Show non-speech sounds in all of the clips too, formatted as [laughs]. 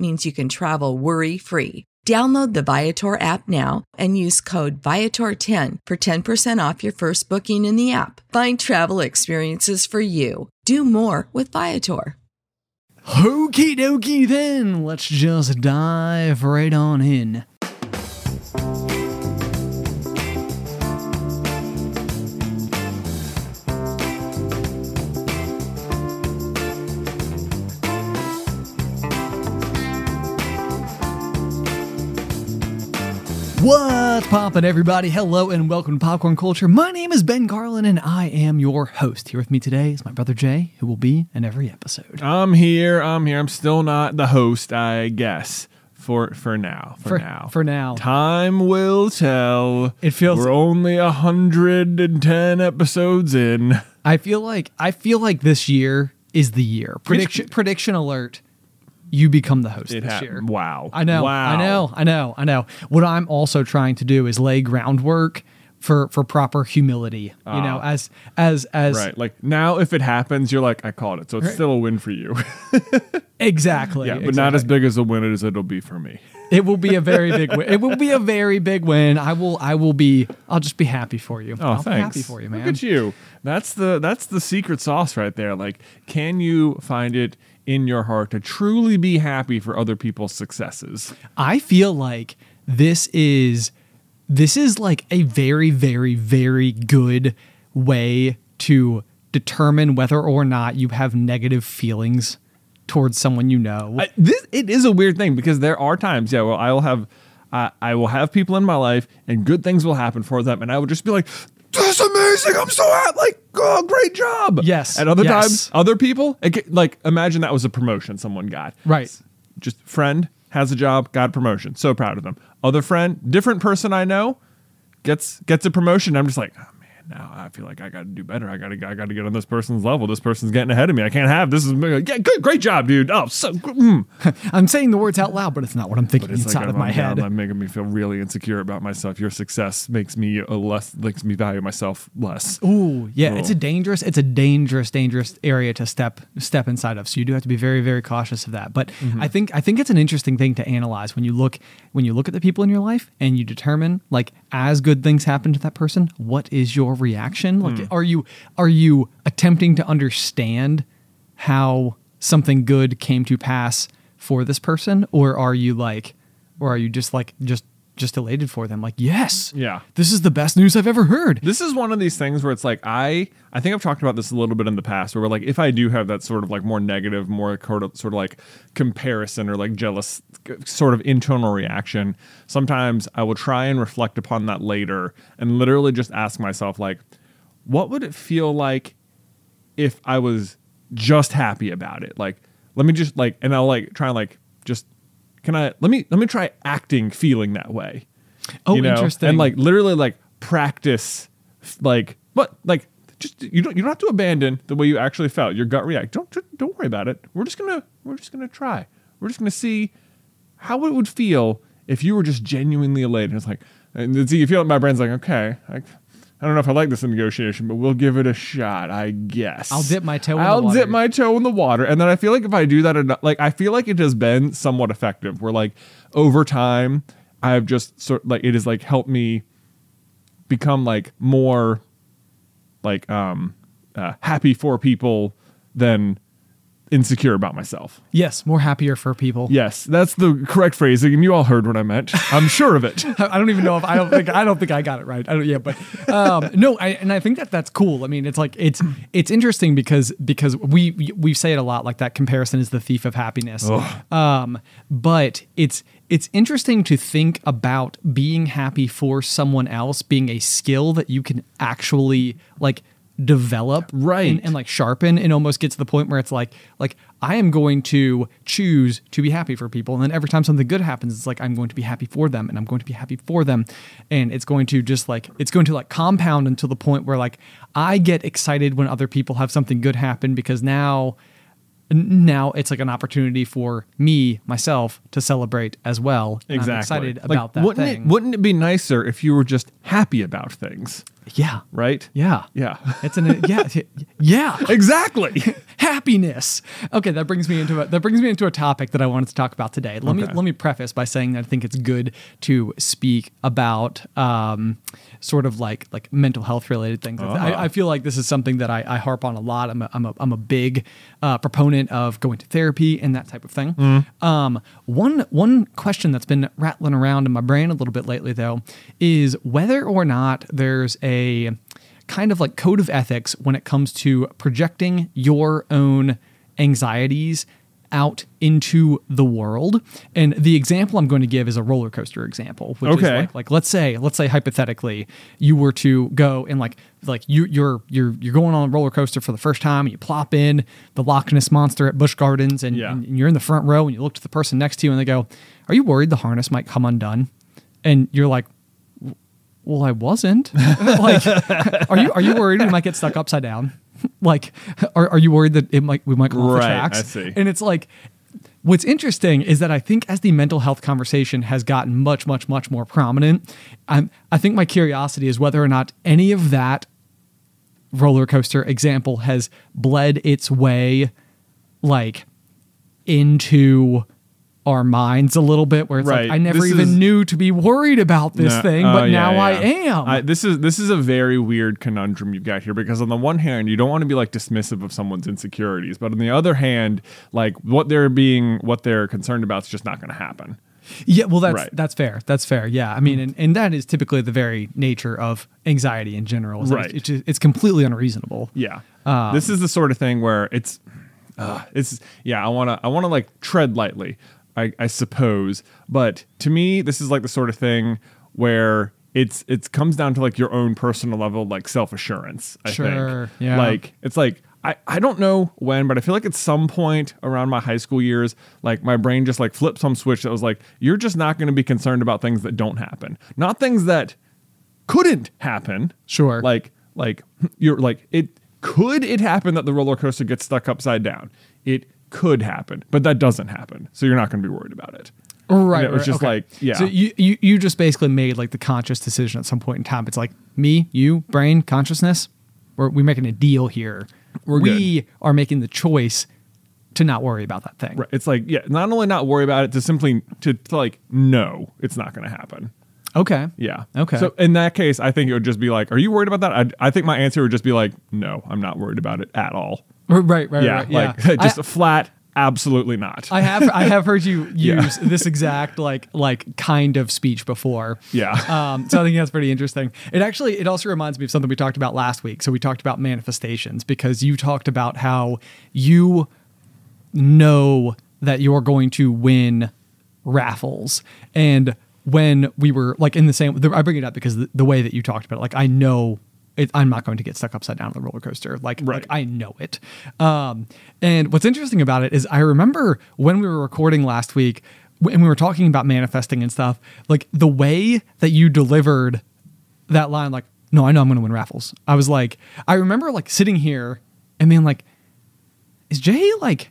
means you can travel worry free. Download the Viator app now and use code Viator10 for 10% off your first booking in the app. Find travel experiences for you. Do more with Viator. Okie dokie then, let's just dive right on in. What's poppin', everybody? Hello and welcome to Popcorn Culture. My name is Ben Garland and I am your host. Here with me today is my brother Jay, who will be in every episode. I'm here. I'm here. I'm still not the host, I guess. For for now. For, For- now. for now. Time will tell. It feels- we're only a hundred and ten episodes in. I feel like I feel like this year is the year. Prediction prediction alert. You become the host It this hap- year. Wow. I know. Wow. I know. I know. I know. What I'm also trying to do is lay groundwork for for proper humility. You know, ah. as as as Right. Like now, if it happens, you're like, I called it. So it's still a win for you. [laughs] exactly. yeah, but not as big as a win as it'll be for me. It will be a very big win. It will be a very big win. I will. I will be. I'll just be happy for you. Oh, I'll thanks. be happy for you, man. Look at you. That's the that's the secret sauce right there. Like, can you find it in your heart to truly be happy for other people's successes? I feel like this is this is like a very very very good way to determine whether or not you have negative feelings towards someone you know. I, this it is a weird thing because there are times, yeah, well, I will have, uh, I will have people in my life, and good things will happen for them, and I will just be like, "That's amazing! I'm so happy! Like, oh, great job!" Yes, And other yes. times, other people, it, like, imagine that was a promotion someone got. Right. Just friend has a job, got a promotion. So proud of them. Other friend, different person I know, gets gets a promotion. I'm just like, oh now I feel like I got to do better. I got to I got to get on this person's level. This person's getting ahead of me. I can't have this is yeah, good, great job, dude. Oh, so mm. [laughs] I'm saying the words out loud, but it's not what I'm thinking It's inside like of I'm my head. I'm making me feel really insecure about myself. Your success makes me less makes me value myself less. Ooh, yeah, it's a dangerous, it's a dangerous, dangerous area to step step inside of. So you do have to be very, very cautious of that. But Mm-hmm. I think I think it's an interesting thing to analyze when you look when you look at the people in your life and you determine like as good things happen to that person, what is your reaction? Like, Hmm. are you are you attempting to understand how something good came to pass for this person, or are you like, or are you just like just just elated for them? Like, yes, Yeah. this is the best news I've ever heard. This is one of these things where it's like I I think I've talked about this a little bit in the past where like if I do have that sort of like more negative, more sort of sort of like comparison or like jealous sort of internal reaction, sometimes I will try and reflect upon that later and literally just ask myself like what would it feel like if I was just happy about it? Like let me just like and I'll like try and like just can I let me let me try acting feeling that way Oh, you know? interesting. And like literally like practice like what like just you don't you don't have to abandon the way you actually felt your gut react. Don't don't worry about it. We're just gonna we're just gonna try. We're just gonna see how it would feel if you were just genuinely elated. It's like and see you feel it. My brain's like okay. I, I don't know if I like this negotiation, but we'll give it a shot, I guess. I'll dip my toe in the I'll water. dip my toe in the water. And then I feel like if I do that enough, like I feel like it has been somewhat effective where like over time I've just sort like it has like helped me become like more like um uh, happy for people than insecure about myself. Yes, more happier for people. Yes, that's the correct phrasing, and you all heard what I meant. I'm sure of it. [laughs] I don't even know if I don't think I don't think I got it right. I don't. Yeah, but um, no, I, and I think that that's cool. I mean, it's like it's it's interesting because because we we say it a lot like that comparison is the thief of happiness. Um, but it's it's interesting to think about being happy for someone else being a skill that you can actually like develop Right. and, and like sharpen and almost get to the point where it's like like I am going to choose to be happy for people. And then every time something good happens it's like I'm going to be happy for them and I'm going to be happy for them. And it's going to just like it's going to like compound until the point where like I get excited when other people have something good happen because now now it's like an opportunity for me myself to celebrate as well. And exactly. I'm excited Like, about that wouldn't thing. It, wouldn't it be nicer if you were just happy about things, yeah right? yeah Yeah. it's an yeah [laughs] yeah exactly. [laughs] happiness. Okay, that brings me into a, that brings me into a topic that I wanted to talk about today. Let me let me preface by saying that I think it's good to speak about um, sort of like like mental health related things. I, I feel like this is something that I, I harp on a lot. I'm a, I'm a, I'm a big uh, proponent of going to therapy and that type of thing. Um, one one question that's been rattling around in my brain a little bit lately though is whether or not there's a kind of like code of ethics when it comes to projecting your own anxieties out into the world. And the example I'm going to give is a roller coaster example, which is Okay. like, like let's say, let's say hypothetically, you were to go and like like you you're you're you're going on a roller coaster for the first time and you plop in the Loch Ness monster at Busch Gardens and, Yeah. and you're in the front row and you look to the person next to you and they go, Are you worried the harness might come undone? And you're like, well, I wasn't. [laughs] like, are you are you worried we might get stuck upside down? [laughs] like, are, are you worried that it might we might come off the Right, tracks? I see. And it's like, what's interesting is that I think as the mental health conversation has gotten much, much, much more prominent, I'm, I think my curiosity is whether or not any of that roller coaster example has bled its way, like, into our minds a little bit where it's Right. like I never This even is- knew to be worried about this No. thing, but yeah, now I yeah. am. I, this is this is a very weird conundrum you've got here because on the one hand you don't want to be like dismissive of someone's insecurities, but on the other hand, like what they're being what they're concerned about is just not going to happen. Yeah, well, that's Right. that's fair. That's fair. Yeah, I mean, and, and that is typically the very nature of anxiety in general. Right. It's, it's, it's completely unreasonable. Yeah. Um, this is the sort of thing where it's uh, it's yeah, I want to I want to like tread lightly, I, I suppose, but to me this is like the sort of thing where it's it comes down to like your own personal level like self-assurance, I Sure, think. yeah. Like it's like I, I don't know when, but I feel like at some point around my high school years, like my brain just like flipped some switch that was like, you're just not going to be concerned about things that don't happen, not things that couldn't happen. Sure. Like like you're like it could it happen that the roller coaster gets stuck upside down. It could happen, but that doesn't happen. So you're not going to be worried about it. Right. And it was right, just okay. like, yeah. So you, you you just basically made like the conscious decision at some point in time. It's like me, you, brain, consciousness. We're we making a deal here. We're we are making the choice to not worry about that thing. Right. It's like, yeah, not only not worry about it, to simply to, to like no, it's not going to happen. Okay. Yeah. Okay. So in that case, I think it would just be like, are you worried about that? I, I think my answer would just be like, no, I'm not worried about it at all. Right. Right. yeah. Right. Yeah. Like [laughs] just I- a flat, absolutely not. I have I have heard you [laughs] Yeah. use this exact like like kind of speech before. Yeah. [laughs] Um, so I think that's pretty interesting. It actually it also reminds me of something we talked about last week. So we talked about manifestations because you talked about how you know that you're going to win raffles and when we were like in the same I bring it up because the, the way that you talked about it like I know it, I'm not going to get stuck upside down on the roller coaster. Like Right. like I know it. Um and what's interesting about it is I remember when we were recording last week and we were talking about manifesting and stuff like the way that you delivered that line like no I know I'm going to win raffles. I was like I remember like sitting here and being like is Jay like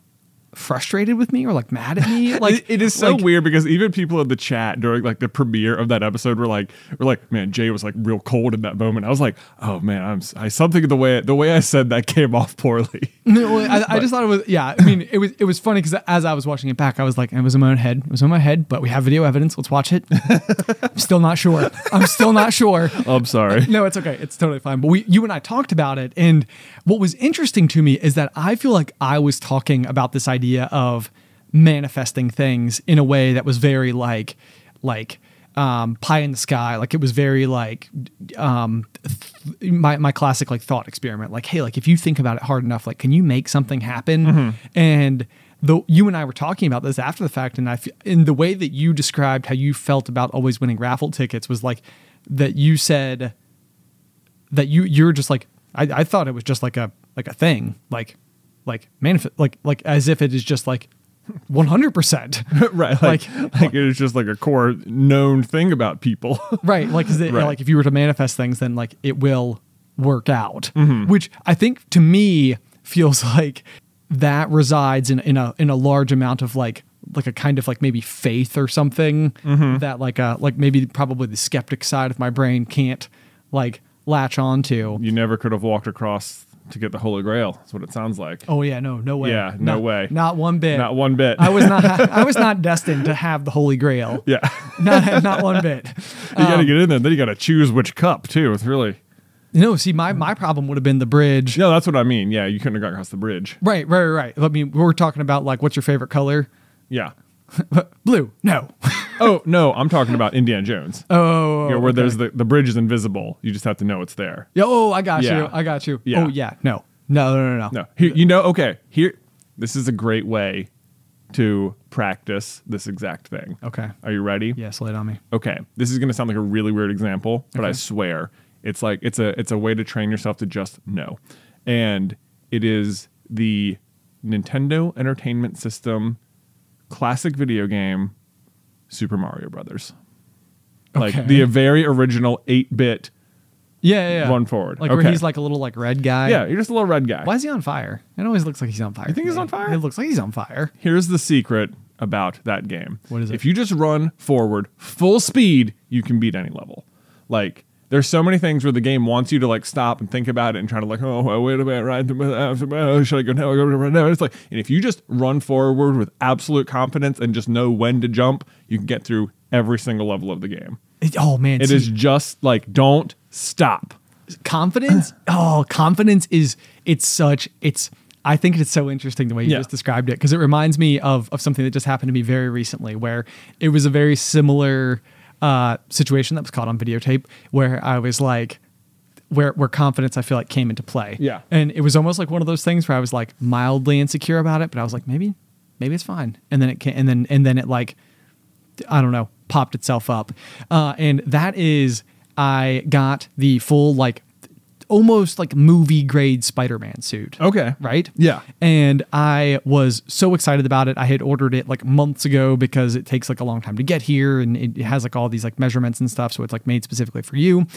frustrated with me or like mad at me [laughs] like it, it is so like- weird because even people in the chat during like the premiere of that episode were like, were like, man, Jay was like real cold in that moment. I was like, oh man, I'm I something the way the way I said that came off poorly. [laughs] No, I, I just thought it was yeah. I mean, it was it was funny because as I was watching it back, I was like, it was in my own head. It was in my head, but we have video evidence. Let's watch it. [laughs] I'm still not sure. I'm still not sure. I'm sorry. No, it's okay. It's totally fine. But we, you and I talked about it, and what was interesting to me is that I feel like I was talking about this idea of manifesting things in a way that was very like, like um, pie in the sky. Like it was very like um, th- my my classic like thought experiment. Like, hey, like if you think about it hard enough, like can you make something happen? And the you and I were talking about this after the fact, and I f- in the way that you described how you felt about always winning raffle tickets was like that you said that you you're just like I, I thought it was just like a like a thing like like manifest like like as if it is just like 100% [laughs] right. Like, like, it is just like a core known thing about people. [laughs] right like is it Right. like if you were to manifest things then like it will work out Mm-hmm. which i think to me feels [laughs] like that resides in in a in a large amount of like like a kind of like maybe faith or something Mm-hmm. that like uh like maybe probably the skeptic side of my brain can't like latch onto you never could have walked across to get the Holy Grail. That's what it sounds like. oh yeah no no way Yeah, no Not- way. not one bit Not one bit. i was not [laughs] i was not destined to have the holy grail yeah. [laughs] not not one bit [laughs] you got to um, get in there. Then you got to choose which cup too. It's really. You no see my my problem would have been the bridge No, that's what I mean. Yeah, you couldn't have got across the bridge. Right, right, right. right. I mean, we're talking about like, what's your favorite color? Yeah. [laughs] Blue. No. [laughs] Oh no, I'm talking about Indiana Jones. oh, oh you know, where okay. there's the the bridge is invisible. You just have to know it's there. Yeah, Oh, I got you. I got you. Yeah. Oh, yeah. No. No, no, no, no. No, here, you know. Okay, here. This is a great way to practice this exact thing. Okay. Are you ready? Yes, lay it on me. okay this is going to sound like a really weird example but i swear it's like it's a it's a way to train yourself to just know and it is the nintendo entertainment system classic video game super mario brothers like Okay. the very original 8-bit Yeah, yeah. yeah. Run forward. Like where he's like a little like red guy. yeah you're just a little red guy Why is he on fire? It always looks like he's on fire. You think he's on fire? It looks like he's on fire. here's the secret about that game. What is it? If you just run forward full speed, you can beat any level. Like there's so many things where the game wants you to like stop and think about it and try to like, oh, wait a minute, right? Oh, should I go now? I go right now. It's like, and if you just run forward with absolute confidence and just know when to jump, you can get through every single level of the game. It- oh man, It see, is just like, don't stop. confidence. [sighs] oh, confidence is it's such it's. I think it's so interesting the way you Yeah. just described it because it reminds me of of something that just happened to me very recently, where it was a very similar uh, situation that was caught on videotape, where I was like. Where, where confidence I feel like came into play. Yeah. And it was almost like one of those things where I was like mildly insecure about it, but I was like, maybe, maybe it's fine. And then it can and then, and then it like, I don't know, popped itself up. Uh, and that is, I got the full, like, almost like movie grade Spider Man suit. Okay. Right? Yeah. And I was so excited about it. I had ordered it like months ago because it takes like a long time to get here and it has like all these like measurements and stuff. So it's like made specifically for you.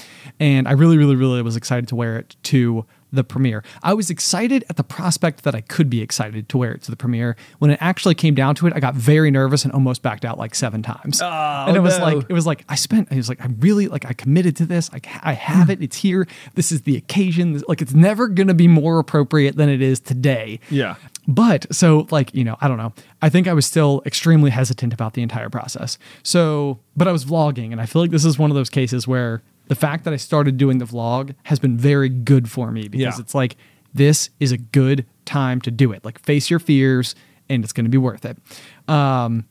And I really, really, really was excited to wear it to the premiere. I was excited at the prospect that I could be excited to wear it to the premiere. When it actually came down to it, I got very nervous and almost backed out like seven times. Oh, and it was no. like, it was like I spent. It was like I really like I committed to this. Like I have it. It's here. This is the occasion. Like it's never gonna be more appropriate than it is today. Yeah. But so like you know I don't know. I think I was still extremely hesitant about the entire process. So, but I was vlogging, and I feel like this is one of those cases where the fact that I started doing the vlog has been very good for me because Yeah. it's like this is a good time to do it. Like face your fears, and it's going to be worth it. Um,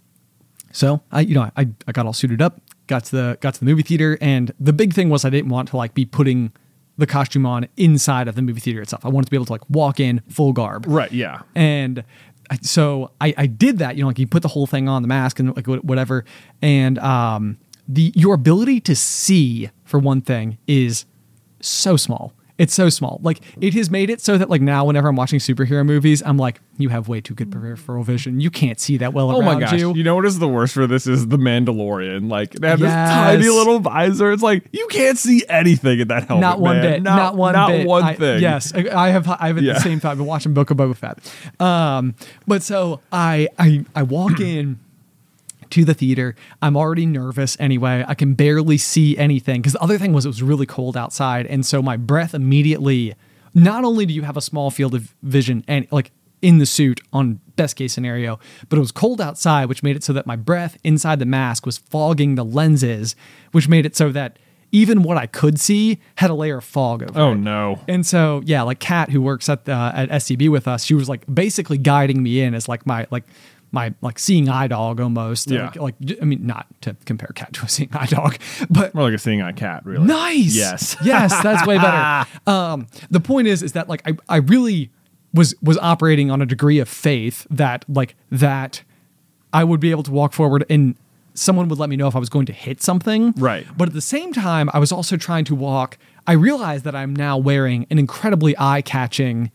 so I, you know, I, I got all suited up, got to the got to the movie theater, and the big thing was I didn't want to like be putting the costume on inside of the movie theater itself. I wanted to be able to like walk in full garb, Right. Yeah. and I, so I, I did that. You know, like you put the whole thing on the mask and like whatever, and um, the your ability to see for one thing is so small. It's so small. Like it has made it so that like now whenever I'm watching superhero movies, I'm like, you have way too good peripheral vision. You can't see that well Oh around my gosh! you. You know what is the worst for this is the Mandalorian. Like they have this tiny little visor. It's like you can't see anything in that helmet. not one man. bit. Not, one not bit. one I- thing. Yes, I, I have. I have at Yeah. the same time been watching Book of Boba Fett. Um, but so I I I walk in to the theater. I'm already nervous anyway. I can barely see anything because the other thing was it was really cold outside, and so my breath immediately. Not only do you have a small field of vision and like in the suit on best case scenario, but it was cold outside, which made it so that my breath inside the mask was fogging the lenses, which made it so that even what I could see had a layer of fog over it. Oh it. no. And so, yeah, like Kat, who works at the at SCB with us, she was like basically guiding me in as like my like my like seeing eye dog almost. Yeah. Like, like I mean, not to compare Kat [laughs] to a seeing eye dog, but More like a seeing eye cat, really. nice. Yes. [laughs] yes, that's way better. [laughs] Um, the point is, is that like I I really was was operating on a degree of faith that like that I would be able to walk forward and someone would let me know if I was going to hit something. Right. But at the same time, I was also trying to walk. I realized that I'm now wearing an incredibly eye-catching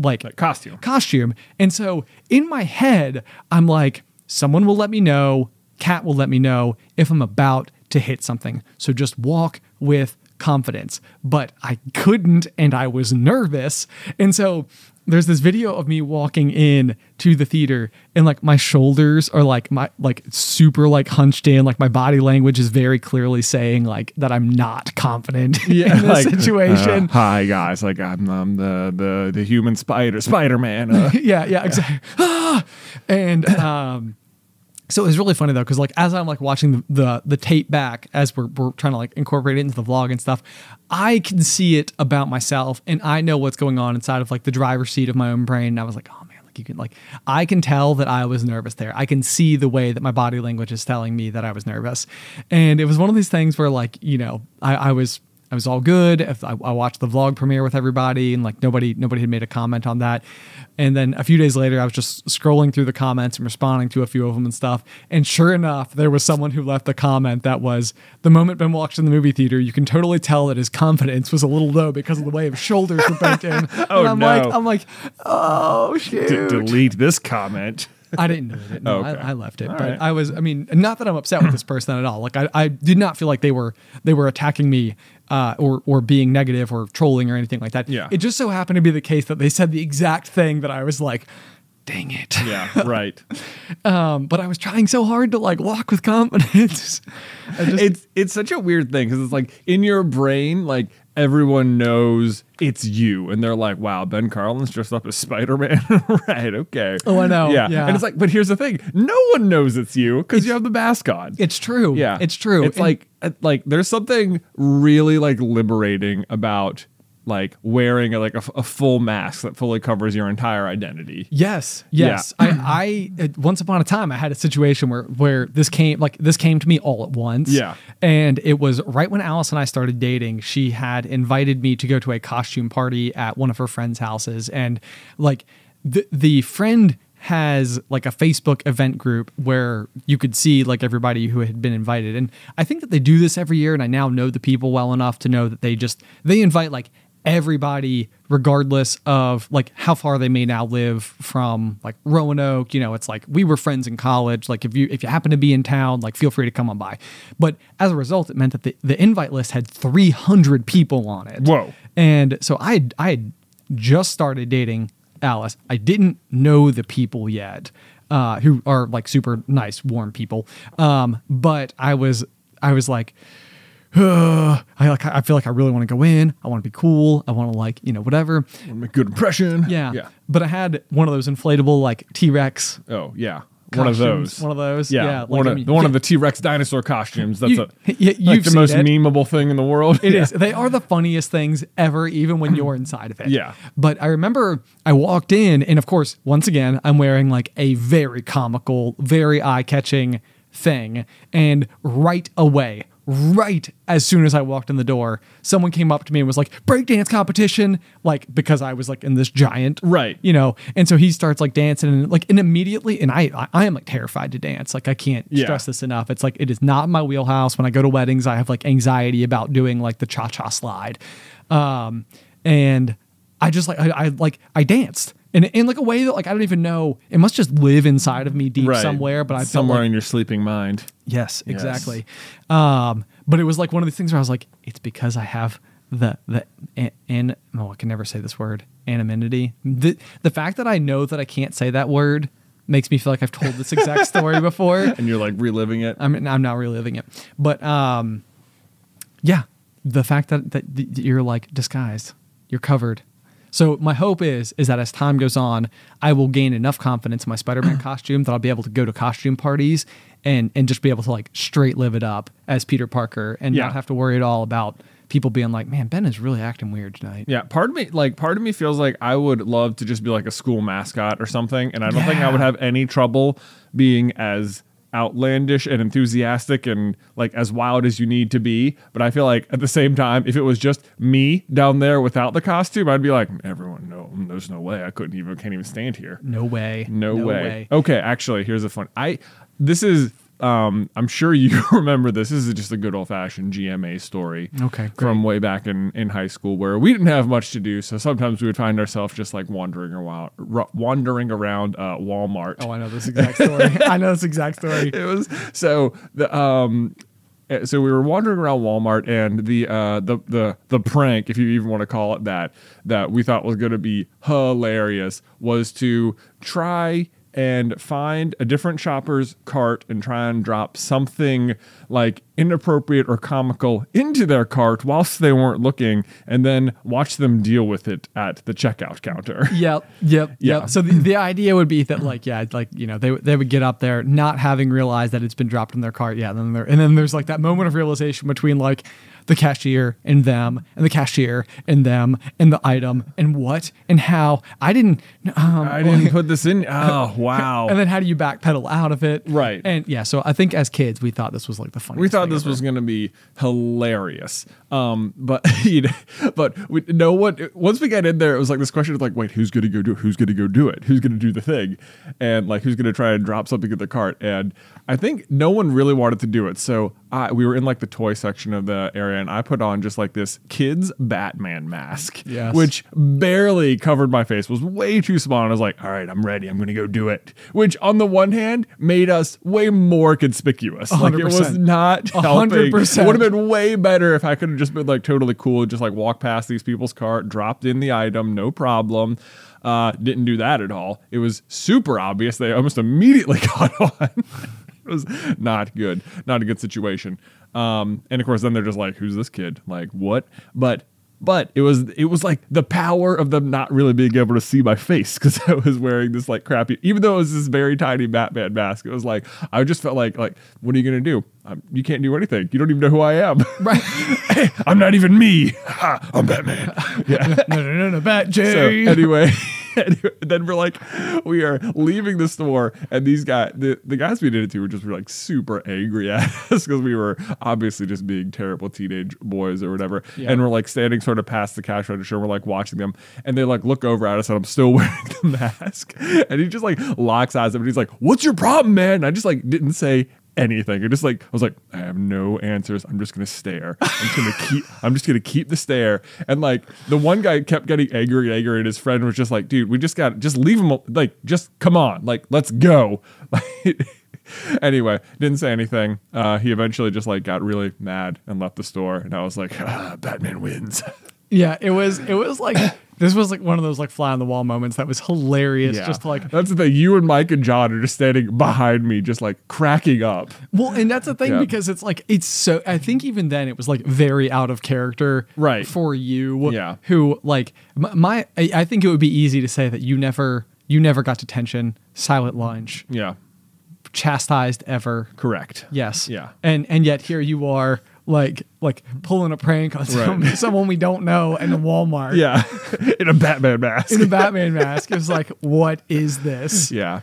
like Like costume. costume. And so in my head, I'm like, someone will let me know, Kat will let me know if I'm about to hit something. So just walk with confidence. But I couldn't and I was nervous. And so there's this video of me walking in to the theater and like my shoulders are like my like super like hunched in like my body language is very clearly saying like that I'm not confident [laughs] in this like, situation. uh, hi guys, like I'm, I'm the the the human spider, Spider Man. Uh, [laughs] yeah, yeah, exactly. [gasps] And um, so it was really funny though, because like as I'm like watching the, the the tape back as we're we're trying to like incorporate it into the vlog and stuff, I can see it about myself, and I know what's going on inside of like the driver's seat of my own brain. And I was like, oh man, like you can like I can tell that I was nervous there. I can see the way that my body language is telling me that I was nervous, and it was one of these things where like you know I, I was I was all good. I, I watched the vlog premiere with everybody, and like nobody nobody had made a comment on that. And then a few days later, I was just scrolling through the comments and responding to a few of them and stuff. And sure enough, there was someone who left a comment that was the moment Ben walked in the movie theater, you can totally tell that his confidence was a little low because of the way his shoulders were bent in. [laughs] Oh, and I'm no. like, I'm like, oh shoot. d- delete this comment. I didn't delete it. No, [laughs] Okay. I, I left it. All but right. I was, I mean, not that I'm upset with this person at all. Like I, I did not feel like they were they were attacking me uh, or or being negative or trolling or anything like that. Yeah. It just so happened to be the case that they said the exact thing that I was like, dang it. Yeah, right. [laughs] Um, but I was trying so hard to like walk with confidence. Just, [laughs] it's it's such a weird thing because it's like in your brain, like everyone knows it's you, and they're like, "Wow, Ben Carlin's dressed up as Spider Man." [laughs] right? Okay. Oh, I know, Yeah. yeah. And it's like, but here's the thing: no one knows it's you because you have the mask on. it's true. yeah, It's true. It's And- like uh, like there's something really like liberating about like wearing a, like a full mask that fully covers your entire identity. Yes, yes. I, I uh, once upon a time I had a situation where where this came like this came to me all at once. Yeah. and it was right when Alice and I started dating. She had invited me to go to a costume party at one of her friends' houses, and like the the friend has like a Facebook event group where you could see like everybody who had been invited. And I think that they do this every year and I now know the people well enough to know that they just they invite like everybody regardless of like how far they may now live from like Roanoke, you know, it's like we were friends in college, like if you if you happen to be in town, like feel free to come on by. But as a result, it meant that the, the invite list had 300 people on it. Whoa. And so I had, I had just started dating Alice. I didn't know the people yet, uh, who are like super nice, warm people. Um, but I was I was like. [sighs] I like I feel like I really want to go in. I want to be cool. I want to like you know whatever. Make a good impression. Yeah. Yeah. But I had one of those inflatable like T Rex. Oh yeah. One of costumes, those. One of those. Yeah, Yeah. one, I of, mean, one of the T Rex dinosaur costumes. That's You- a, [laughs] yeah, like you've the most it. memeable thing in the world. It Yeah. is. [laughs] They are the funniest things ever, even when you're inside of it. Yeah. But I remember I walked in, and of course, once again, I'm wearing like a very comical, very eye catching thing. And right away, right as soon as I walked in the door, someone came up to me and was like, breakdance competition. Like, because I was like in this giant. Right. You know, and so he starts like dancing and like, and immediately, and I, I, am like terrified to dance. Like, I can't Yeah. stress this enough. It's like, it is not my wheelhouse. When I go to weddings, I have like anxiety about doing like the cha cha slide. Um, and I just like, I, I like, I danced. In, in like a way that like I don't even know it must just live inside of me deep Right. somewhere but I somewhere like in your sleeping mind. Yes, exactly. Um, but it was like one of these things where I was like, it's because I have the the an, an oh I can never say this word anonymity. The the fact that I know that I can't say that word makes me feel like I've told this exact [laughs] story before. And you're like reliving it. I'm I'm not reliving it, but um, yeah, the fact that that that you're like disguised, you're covered. So my hope is is that as time goes on, I will gain enough confidence in my Spider-Man [clears throat] costume that I'll be able to go to costume parties and and just be able to like straight live it up as Peter Parker and Yeah. not have to worry at all about people being like, "Man, Ben is really acting weird tonight." Yeah, part of me like part of me feels like I would love to just be like a school mascot or something, and I don't think I would have any trouble being as outlandish and enthusiastic and like as wild as you need to be. But I feel like at the same time, if it was just me down there without the costume, I'd be like, everyone, no, there's no way I couldn't even can't even stand here. No way. No, way. Okay, actually, here's a fun. I this is um I'm sure you [laughs] remember this. This is just a good old fashioned GMA story. Okay, From way back in in high school where we didn't have much to do, so sometimes we would find ourselves just like wandering around wandering around uh, Walmart. Oh, I know this exact story. [laughs] I know this exact story. it was so the um uh, so we were wandering around Walmart and the uh the the the prank if you even want to call it that that we thought was going to be hilarious was to try and find a different shopper's cart and try and drop something like inappropriate or comical into their cart whilst they weren't looking and then watch them deal with it at the checkout counter. [laughs] Yep, yep, Yeah. yep. So the, the idea would be that like yeah, like you know they they would get up there not having realized that it's been dropped in their cart. Yeah, and then there, and then there's like that moment of realization between like the cashier and them and the cashier and them and the item and what and how. I didn't um I didn't [laughs] put this in. Oh, [laughs] wow. and then how do you backpedal out of it? Right. And yeah, so I think as kids we thought this was like the funniest we thought this ever. was going to be hilarious. Um, but [laughs] you know, but we, no one. Once we got in there, it was like this question of like, wait, who's going to go do it? Who's going to go do it? Who's going to do the thing? And like, who's going to try and drop something in the cart? And I think no one really wanted to do it. So I, we were in like the toy section of the area, and I put on just like this kid's Batman mask, Yes. which barely covered my face. Was way too small. And I was like, all right, I'm ready. I'm going to go do it. Which on the one hand made us way more conspicuous. Like it was not helping. hundred percent. It would have been way better if I could have just been like totally cool, just like walk past these people's cart, dropped in the item, no problem. Uh, didn't do that at all. It was super obvious. They almost immediately caught on. it was not good. Not a good situation. Um, and of course, then they're just like, "Who's this kid? Like what?" But but it was it was like the power of them not really being able to see my face [laughs] because I was wearing this like crappy, even though it was this very tiny Batman mask. It was like I just felt like like what are you gonna do? Um, you can't do anything. You don't even know who I am. [laughs] right. I'm not even me. [laughs] Ha, I'm Batman. Yeah. no, no, no, no, Bat J. So anyway, [laughs] anyway, then we're like, we are leaving the store, and these guys, the, the guys we did it to, were just were like super angry at [laughs] us because we were obviously just being terrible teenage boys or whatever, Yeah. and we're like standing sort of past the cash register, we're like watching them, and they like look over at us, and I'm still [laughs] wearing the mask, and he just like locks eyes, up and he's like, "What's your problem, man?" And I just like didn't say anything. I just like I was like, I have no answers. I'm just gonna stare. I'm just gonna keep. [laughs] I'm just gonna keep the stare. And like the one guy kept getting angry and angry, and his friend was just like, dude, we just got just leave him. Like just come on. Like let's go. [laughs] Anyway, didn't say anything. Uh, he eventually just like got really mad and left the store, and I was like, ah, "Batman wins." [laughs] Yeah, it was it was like this was like one of those like fly on the wall moments that was hilarious. Yeah. Just like that's the thing. You and Mike and John are just standing behind me, just like cracking up. well, and that's the thing Yeah. because it's like it's so. I think even then it was like very out of character, Right. for you. Yeah. who like my, my I, I think it would be easy to say that you never you never got detention, silent lunch, Yeah, chastised ever. correct. Yes. Yeah. And and yet here you are like like pulling a prank on some, Right. [laughs] someone we don't know in a Walmart. Yeah, [laughs] in a Batman mask. In a Batman mask. It was like, what is this? Yeah.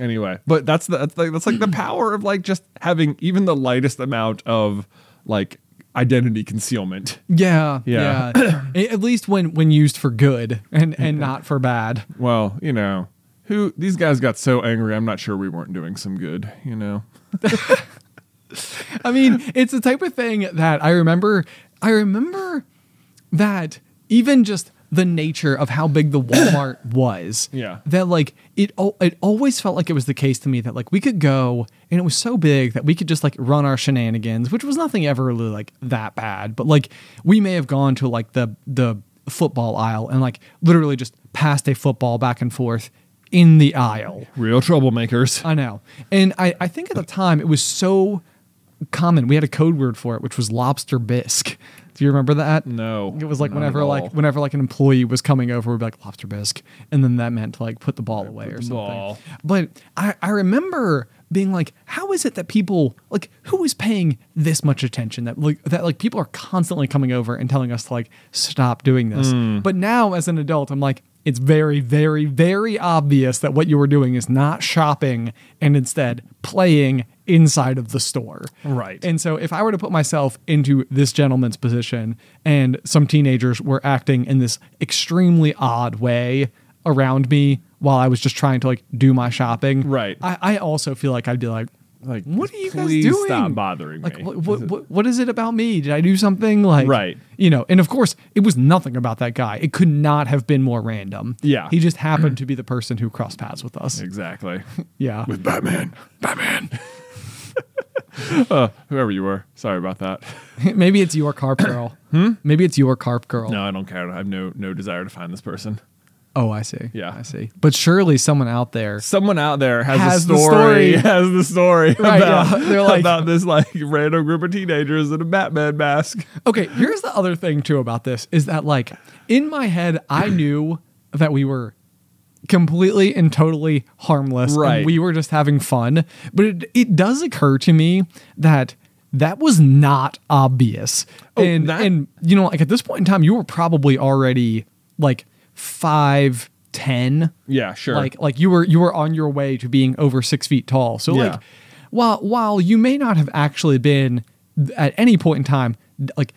Anyway, but that's the that's like that's like the [clears throat] power of like just having even the lightest amount of like identity concealment. Yeah, Yeah. yeah. [clears throat] At least when when used for good and and not for bad. Well, you know, who these guys got so angry. I'm not sure we weren't doing some good. You know. [laughs] I mean, it's the type of thing that I remember. I remember that even just the nature of how big the Walmart [coughs] was. Yeah. That like it. It always felt like it was the case to me that like we could go and it was so big that we could just like run our shenanigans, which was nothing ever really like that bad. But like we may have gone to like the the football aisle and like literally just passed a football back and forth in the aisle. Real troublemakers. I know. And I, I think at the time it was so common. We had a code word for it, which was lobster bisque. Do you remember that? No, It was like whenever like whenever like an employee was coming over, we'd be like lobster bisque. And then that meant to like put the ball away or something. ball. But I, I remember being like, how is it that people like who is paying this much attention that like that like people are constantly coming over and telling us to like stop doing this. Hmm. But now as an adult, I'm like, it's very, very, very obvious that what you were doing is not shopping and instead playing inside of the store. Right. And so if I were to put myself into this gentleman's position and some teenagers were acting in this extremely odd way around me while I was just trying to like do my shopping. Right. I, I also feel like I'd be like, Like, what are you guys doing? stop bothering like, me. What, what, what, what is it about me? Did I do something like, Right. You know, and of course, it was nothing about that guy. It could not have been more random. Yeah. He just happened to be the person who crossed paths with us. Exactly. [laughs] Yeah. With Batman. Batman. [laughs] uh, whoever you were. Sorry about that. [laughs] Maybe it's your carp [coughs] girl. hmm? Maybe it's your carp girl. No, I don't care. I have no no desire to find this person. Oh, I see. Yeah. I see. But surely someone out there. Someone out there has, Has the the story. story. [laughs] Has the story Right, about, yeah. [laughs] They're like- about this like random group of teenagers in a Batman mask. Okay, here's the other thing too about this is that like in my head I [clears throat] knew that we were completely and totally harmless Right. we were just having fun, but it it does occur to me that that was not obvious. Oh, and that- and you know like at this point in time you were probably already like 5 10 Yeah, sure. like like you were you were on your way to being over six feet tall. So Yeah. like while while you may not have actually been at any point in time like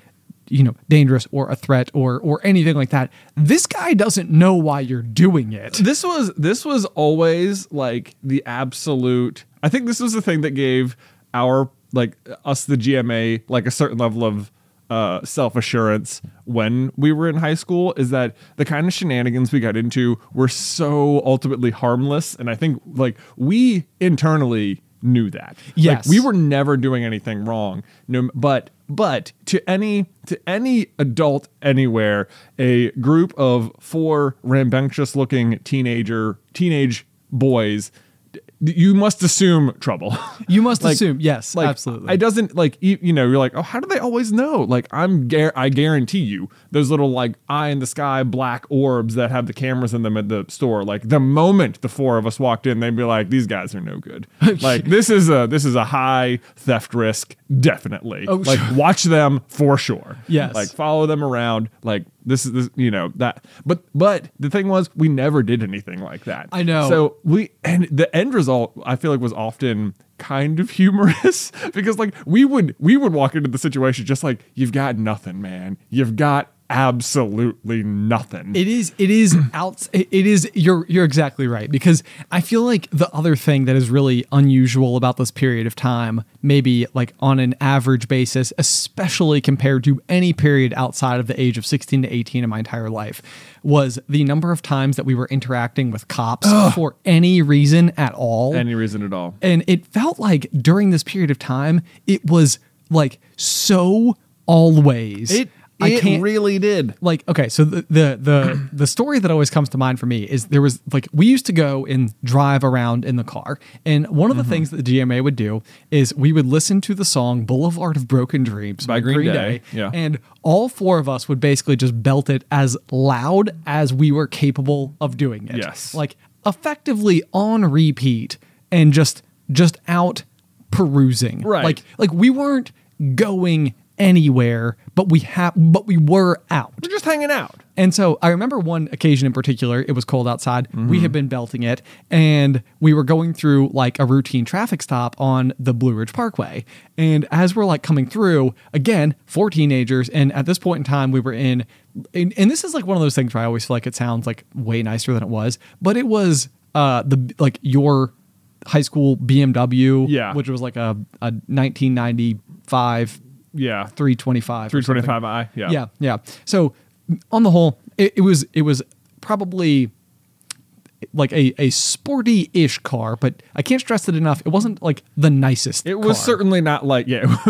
you know dangerous or a threat or or anything like that, this guy doesn't know why you're doing it. this was this was always like the absolute i think this was the thing that gave our like us the gma like a certain level of uh, self-assurance when we were in high school is that the kind of shenanigans we got into were so ultimately harmless. And i think like we internally knew that. Yes. like, we were never doing anything wrong. No but but to any to any adult anywhere a group of four rambunctious looking teenager teenage boys you must assume trouble. [laughs] You must Like- assume, yes, like, absolutely. it doesn't like you, you know you're like oh how do they always know? Like i'm gar- i guarantee you those little like eye in the sky black orbs that have the cameras in them at the store like the moment the four of us walked in they'd be like these guys are no good. [laughs] Like this is a this is a high theft risk definitely. Oh, like sure. watch them for sure. Yes. like follow them around. Like this is this you know that but but the thing was we never did anything like that I know. so we and the end result i feel like was often kind of [laughs] humorous because like we would we would walk into the situation just like you've got nothing man you've got absolutely nothing It is. It is [clears throat] out. It is. You're. You're exactly right because I feel like the other thing that is really unusual about this period of time, maybe like on an average basis, especially compared to any period outside of the age of 16 to 18 in my entire life, was the number of times that we were interacting with cops for any reason at all. any reason at all And it felt like during this period of time, it was like so always. it I it can't really did like okay so the, the the [clears throat] the story that always comes to mind for me is there was like we used to go and drive around in the car and one Mm-hmm. of the things that the gma would do is we would listen to the song boulevard of broken dreams By Green Day, yeah. and all four of us would basically just belt it as loud as we were capable of doing it Yes. like effectively on repeat and just just out perusing Right. like like we weren't going anywhere but we have but we were out we're just hanging out and so I remember one occasion in particular, it was cold outside. Mm-hmm. We had been belting it, and we were going through like a routine traffic stop on the Blue Ridge Parkway. And as we're like coming through, again, four teenagers, and at this point in time, we were in, and, and this is like one of those things where I always feel like it sounds like way nicer than it was, but it was uh the like your high school BMW, Yeah. which was like a, a 1995 yeah 325 325i yeah Yeah, yeah. So on the whole, it, it was it was probably like a, a sporty-ish car, but I can't stress it enough. It wasn't like the nicest. It was car. certainly not like yeah. [laughs]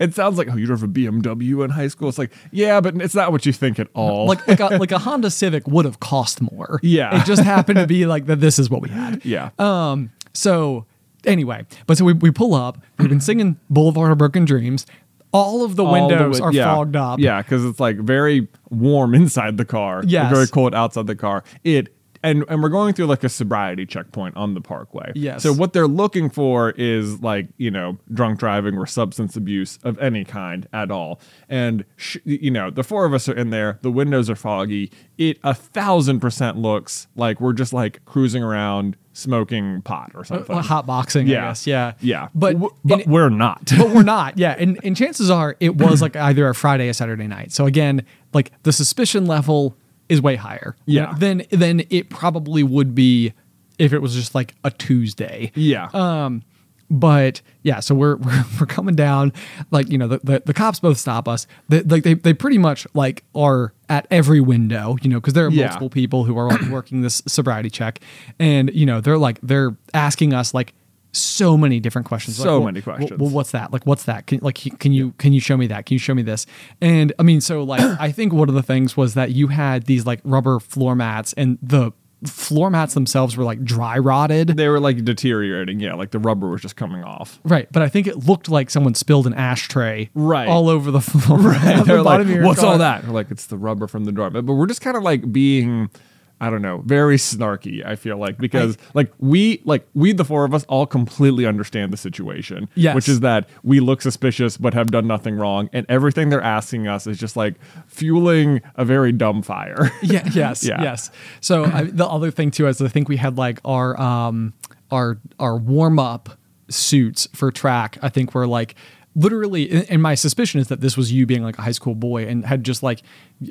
it sounds like oh you drove a BMW in high school. It's like yeah, but it's not what you think at all. like like a, like a Honda Civic would have cost more. Yeah. it just happened to be like that. This is what we had. yeah, Um. So anyway, but so we, we pull up. We've been singing Boulevard of Broken Dreams. All of the All the windows wi- are yeah. fogged up. Yeah, because it's like very warm [laughs] inside the car. Yes. very cold outside the car. It and and we're going through like a sobriety checkpoint on the parkway. Yes. So what they're looking for is like you know drunk driving or substance abuse of any kind at all. And sh- you know the four of us are in there. The windows are foggy. It a thousand percent looks like we're just like cruising around smoking pot or something. Uh, hot boxing, Yeah. I guess. Yeah. yeah, But, W- but and- we're not. [laughs] but we're [laughs] not. Yeah. And, and chances are it was like either a Friday or Saturday night. So again, like the suspicion level is way higher. Yeah. Than than it probably would be if it was just like a Tuesday. yeah. Um, but yeah, so we're [laughs] we're, we're coming down, like you know, the, the, the cops both stop us. They, like they they pretty much like are at every window, you know, because there are Yeah. multiple people who are [coughs] working this sobriety check, and you know they're like they're asking us like so many different questions. So Like, well- many questions. Well, what's that? Like, what's that? Can, like, can you can you show me that? Can you show me this? And I mean, so like, [coughs] I think one of the things was that you had these like rubber floor mats, and the floor mats themselves were like dry rotted. they were like deteriorating. Yeah, like the rubber was just coming off. Right, but I think it looked like someone spilled an ashtray Right. all over the floor. [laughs] Right. [laughs] the They're like, bottom of what's car." all that? We're like, it's the rubber from the door. But, but we're just kind of like being, I don't know, very snarky, I feel like, because like we, like we, the four of us all completely understand the situation. Yes. Which is that we look suspicious but have done nothing wrong. And everything they're asking us is just like fueling a very dumb fire. Yeah. [laughs] Yes. Yeah. Yes. So I, the other thing too is I think we had like our um our our warm up suits for track. I think were like literally and my suspicion is that this was you being like a high school boy and had just like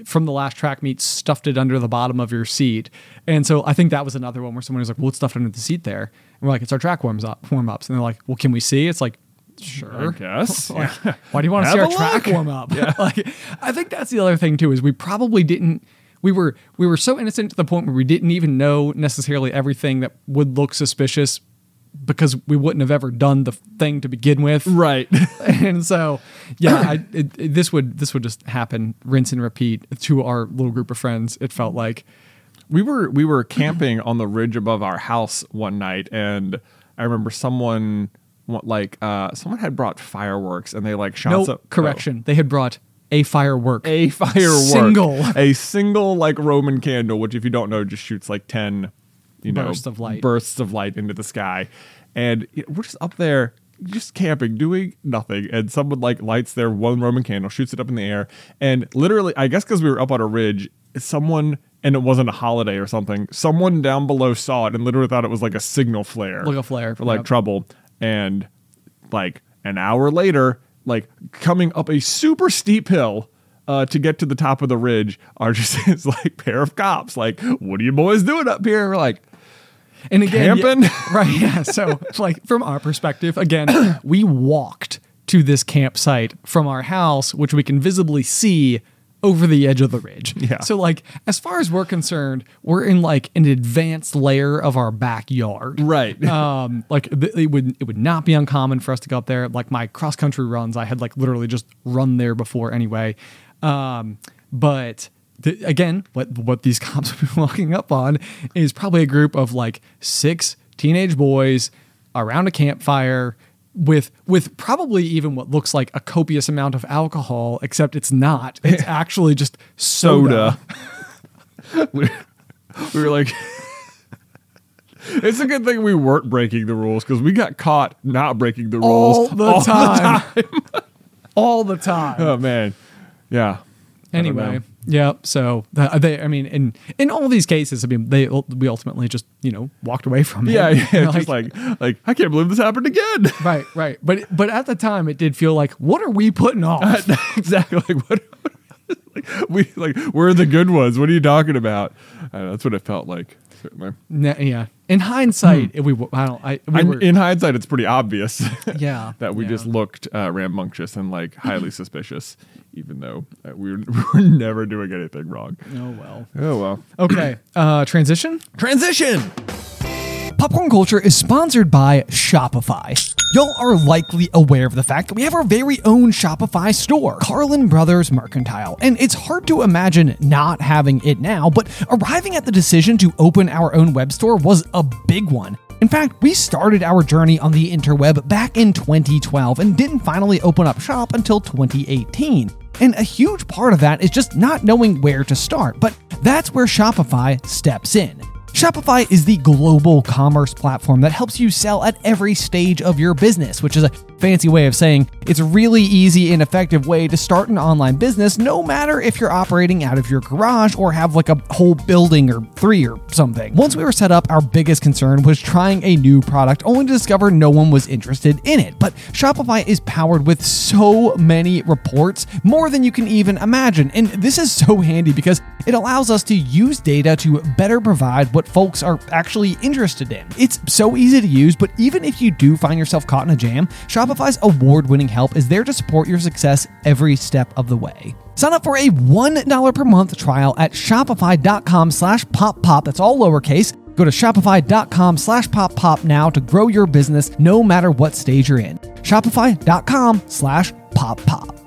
from the last track meet stuffed it under the bottom of your seat and so i think that was another one where someone was like well it's stuffed under the seat there and we're like it's our track warms up warm ups and they're like well can we see it's like sure I guess. [laughs] Like, why do you want to see our track warm up? [laughs] [laughs] like, I think that's the other thing too is we probably didn't. We were we were so innocent to the point where we didn't even know necessarily everything that would look suspicious because we wouldn't have ever done the thing to begin with. [laughs] right. [laughs] and so, yeah, I, it, it- this would this would just happen, rinse and repeat to our little group of friends. It felt like we were we were camping on the ridge above our house one night and i remember someone like uh someone had brought fireworks and they like shot no some- correction. They had brought a firework. oh, a firework Single. a single like roman candle which if you don't know just shoots like 10 you know Bursts of light. bursts of light into the sky. And you know, we're just up there just camping doing nothing. And someone like lights their one roman candle shoots it up in the air. And literally i guess because we were up on a ridge someone and it wasn't a holiday or something someone down below saw it and literally thought it was like a signal flare Like a flare, for like yep. trouble. And like an hour later like coming up a super steep hill uh, to get to the top of the ridge are just [laughs] this like pair of cops. Like what are you boys doing up here? We're like And again, Camping? yeah, [laughs] right? Yeah. So, like from our perspective, again, [clears throat] we walked to this campsite from our house, which we can visibly see over the edge of the ridge. Yeah. So, like, as far as we're concerned, we're in like an advanced layer of our backyard. Right. [laughs] Um, like it would it would not be uncommon for us to go up there. Like my cross country runs, I had like literally just run there before anyway. Um, but th- again, what what these [laughs] cops have been walking up on is probably a group of like six teenage boys around a campfire with with probably even what looks like a copious amount of alcohol, except it's not. [laughs] It's actually just soda. soda. [laughs] we, we were like, it's a good thing we weren't breaking the rules because we got caught not breaking the rules all the time. all the time. Oh man, yeah. Anyway. Yeah so th- they i mean in in all these cases i mean they we ultimately just you know walked away from it yeah, yeah. [laughs] Just like, like I can't believe this happened again. right right but but at the time it did feel like what are we putting off [laughs] exactly. Like what? like, [laughs] we like we're the good ones. What are you talking about? Uh, that's what it felt like. Certainly. N- yeah in hindsight if we i don't i we were, in hindsight, it's pretty obvious. Yeah, that we yeah. just looked uh, rambunctious and like highly [clears throat] suspicious, even though uh, we, were, [laughs] we were never doing anything wrong. oh well Oh well. okay [clears throat] uh transition Transition. Popcorn Culture is sponsored by Shopify. Y'all are likely aware of the fact that we have our very own Shopify store, Carlin Brothers Mercantile, and it's hard to imagine not having it now, but arriving at the decision to open our own web store was a big one. In fact, we started our journey on the interweb back in 2012 and didn't finally open up shop until 2018. And a huge part of that is just not knowing where to start, but that's where Shopify steps in. Shopify is the global commerce platform that helps you sell at every stage of your business, which is a fancy way of saying it's a really easy and effective way to start an online business, no matter if you're operating out of your garage or have like a whole building or three or something. Once we were set up, our biggest concern was trying a new product only to discover no one was interested in it. But Shopify is powered with so many reports, more than you can even imagine. And this is so handy because it allows us to use data to better provide what folks are actually interested in. It's so easy to use, but even if you do find yourself caught in a jam, Shopify's award-winning help is there to support your success every step of the way. Sign up for a $1 per month trial at shopify.com slash pop pop. That's all lowercase. Go to shopify.com slash pop pop now to grow your business no matter what stage you're in. Shopify.com slash pop pop.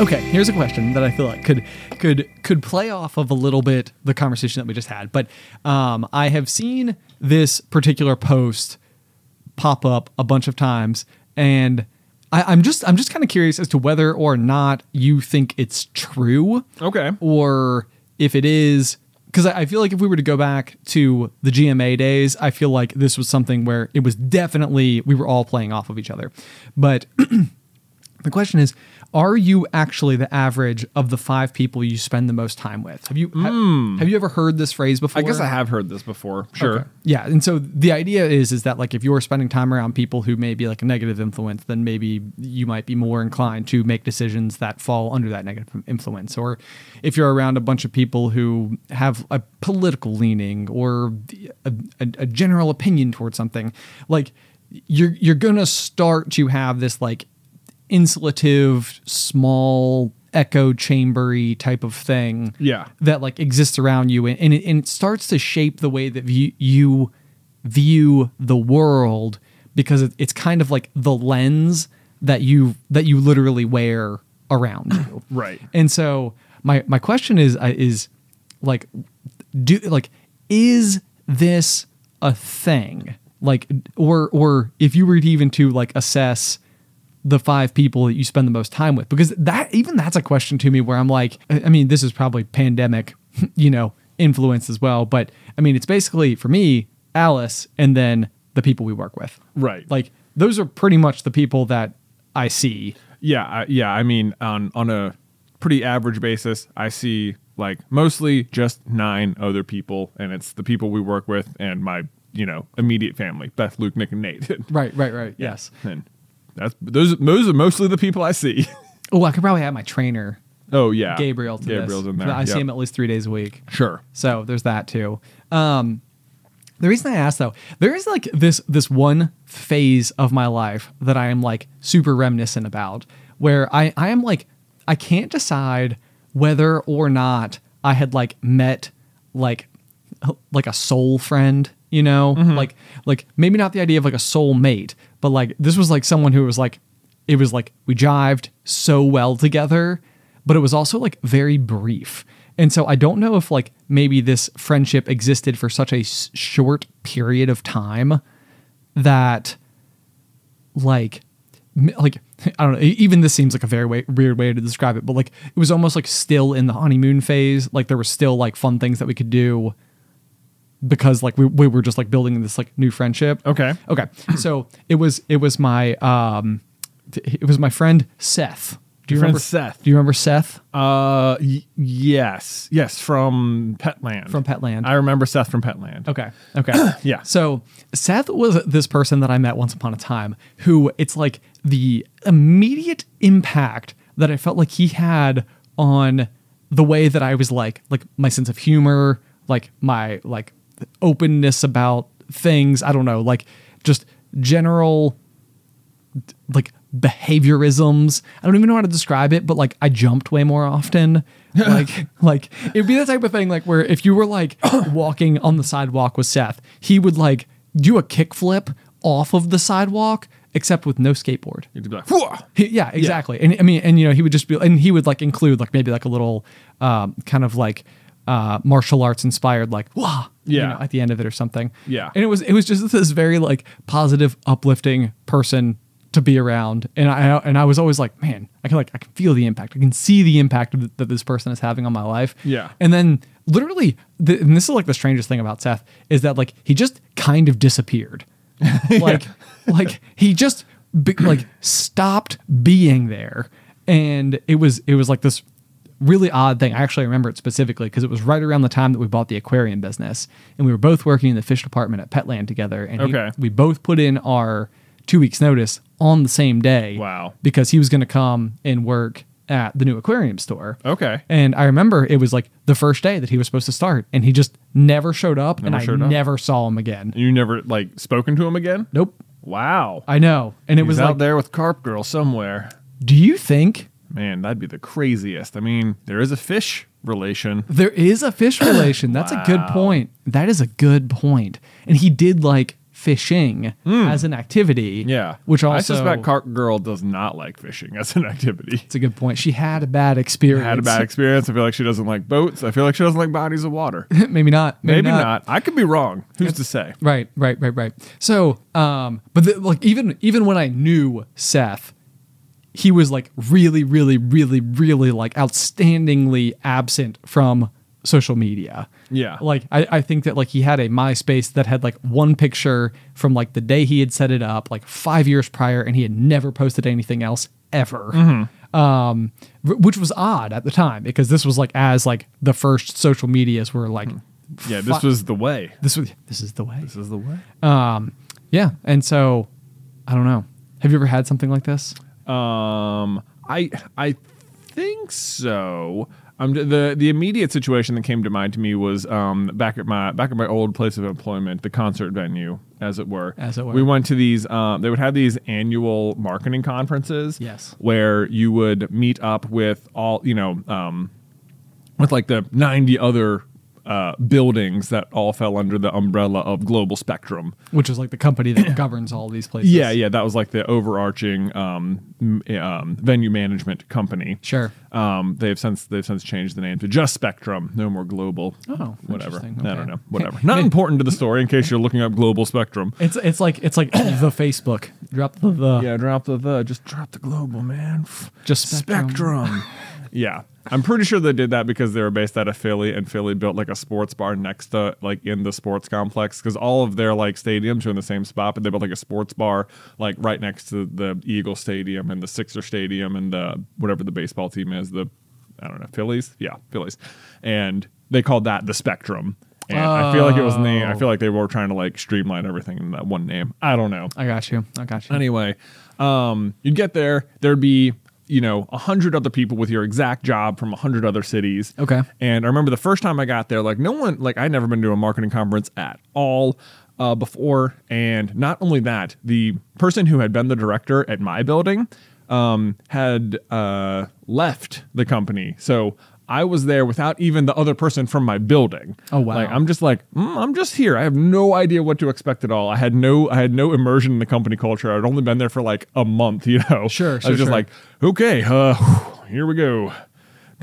Okay, here's a question that I feel like could could could play off of a little bit the conversation that we just had. But um, I have seen this particular post pop up a bunch of times, and I, I'm just I'm just kind of curious as to whether or not you think it's true, Okay. or if it is. Because I I feel like if we were to go back to the GMA days, I feel like this was something where it was definitely we were all playing off of each other. But [clears throat] the question is, are you actually the average of the five people you spend the most time with? Have you ha- hmm. have you ever heard this phrase before? I guess I have heard this before. Sure. Okay. Yeah, and so the idea is is that like if you're spending time around people who may be like a negative influence, then maybe you might be more inclined to make decisions that fall under that negative influence. Or if you're around a bunch of people who have a political leaning or a, a, a general opinion towards something, like you're you're gonna start to have this like insulative, small echo chambery type of thing Yeah. that like exists around you and, and, it, and it starts to shape the way that you, you view the world because it, it's kind of like the lens that you that you literally wear around you [clears throat] Right. and so my my question is uh, is like do like is this a thing like or or if you were even to like assess the five people that you spend the most time with because that even that's a question to me where I'm like I mean this is probably pandemic [laughs] you know influence as well but I mean it's basically for me Alice and then the people we work with Right. like those are pretty much the people that I see Yeah, I, yeah. I mean, on on a pretty average basis, I see like mostly just nine other people, and it's the people we work with and my you know immediate family: Beth, Luke, Nick, and Nate. [laughs] Right, right, right. Yes. and that's those. Those are mostly the people I see. [laughs] Oh, I could probably have my trainer, oh yeah, Gabriel, to Gabriel's this. in there. I see him at least three days a week. Sure. So there's that too. Um, the reason I asked though, there is like this this one phase of my life that I am like super reminiscent about, where I I am like I can't decide whether or not I had like met like like a soul friend, you know, mm-hmm. like like maybe not the idea of like a soul mate, but like this was like someone who was like it was like we jived so well together, but it was also like very brief. And so I don't know if like maybe this friendship existed for such a s- short period of time that like m- like [laughs] I don't know. Even this seems like a very way, weird way to describe it, but like it was almost like still in the honeymoon phase. Like there were still like fun things that we could do because like we, we were just like building this like new friendship. Okay. Okay. [clears throat] So it was it was my um it was my friend Seth. Do you Your remember Seth. Do you remember Seth Uh, y- yes, yes, from Petland. from Petland? I remember Seth from Petland. Okay. [clears throat] Okay. Yeah. So Seth was this person that I met once upon a time who it's like the immediate impact that I felt like he had on the way that I was like like my sense of humor, like my like openness about things, I don't know, like just general like behaviorisms. I don't even know how to describe it, but like I jumped way more often. [laughs] like like it'd be the type of thing like where if you were like [coughs] walking on the sidewalk with Seth, he would like do a kickflip off of the sidewalk except with no skateboard. You'd be like, "Whoa." He- yeah, exactly. And I mean, and you know, he would just be, and he would like include like maybe like a little um, kind of like uh, martial arts inspired, like wah, you Yeah. know, at the end of it or something. Yeah. and it was it was just this very like positive, uplifting person to be around, and I and I was always like, man, I can like I can feel the impact, I can see the impact that this person is having on my life. Yeah. and then literally, the, and this is like the strangest thing about Seth is that like he just kind of disappeared [laughs] like like he just be, like stopped being there and it was it was like this really odd thing i actually remember it specifically because it was right around the time that we bought the aquarium business and we were both working in the fish department at petland together and he- Okay. we both put in our two weeks notice on the same day Wow. because he was going to come and work at the new aquarium store Okay. and I remember it was like the first day that he was supposed to start, and he just never showed up, and I showed up? never saw him again. You never like spoken to him again? Nope. Wow. I know. And it He's was out like, there with Carp Girl somewhere. do you think Man, that'd be the craziest. I mean, there is a fish relation. there is a fish [coughs] relation? That's a good point. That is a good point. And he did like fishing as an activity. Yeah. Which also I suspect Carp Girl does not like fishing as an activity. It's a good point. She had a bad experience. Had a bad experience. I feel like she doesn't like boats. I feel like she doesn't like bodies of water. [laughs] Maybe not. Maybe not. I could be wrong. Who's to say? Right, right, right, right. So, um, but the, like even even when I knew Seth, he was like really, really, really, really like outstandingly absent from social media. Yeah. Like I, I think that like he had a MySpace that had like one picture from like the day he had set it up, like five years prior, and he had never posted anything else ever. Mm-hmm. Um, which was odd at the time because this was like as like the first social medias were like, Yeah, this was the way. this was this is the way. This is the way. Um, yeah, and so I don't know. Have you ever had something like this? Um, I I think so. Um, the the immediate situation that came to mind to me was um back at my back at my old place of employment, the concert venue, as it were. As it were. We went to these. Um, they would have these annual marketing conferences. Yes. Where you would meet up with all you know, um, with like the ninety other. Uh, buildings that all fell under the umbrella of Global Spectrum. Which is like the company that [coughs] governs all these places. Yeah, yeah, that was like the overarching um, m- um, venue management company. Sure. Um, they've since they've since changed the name to just Spectrum, no more Global. Oh, whatever. interesting. I don't know. Whatever. Not important to the story. In case you're looking up Global Spectrum. It's it's like it's like [coughs] the Facebook. Drop the the. Yeah, drop the the. Just drop the global, man. Just Spectrum. Spectrum. [laughs] yeah. I'm pretty sure they did that because they were based out of Philly, and Philly built like a sports bar next to like in the sports complex because all of their like stadiums are in the same spot, but they built like a sports bar like right next to the Eagle Stadium and the Sixer Stadium and the whatever the baseball team is, the I don't know Phillies, yeah, Phillies, and they called that the Spectrum. And I feel like it was named. I Oh. feel like they were trying to like streamline everything in that one name. I don't know. I got you. I got you. Anyway, um, you'd get there. There'd be you know a hundred other people with your exact job from a hundred other cities. Okay. And I remember the first time I got there, like no one, like I'd never been to a marketing conference at all uh, before. And not only that, the person who had been the director at my building um, had uh, left the company. So I was there without even the other person from my building. Oh, wow. Like I'm just like mm, I'm just here. I have no idea what to expect at all. I had no I had no immersion in the company culture. I'd only been there for like a month. You know. Sure, I was just sure. like, okay, uh, here we go.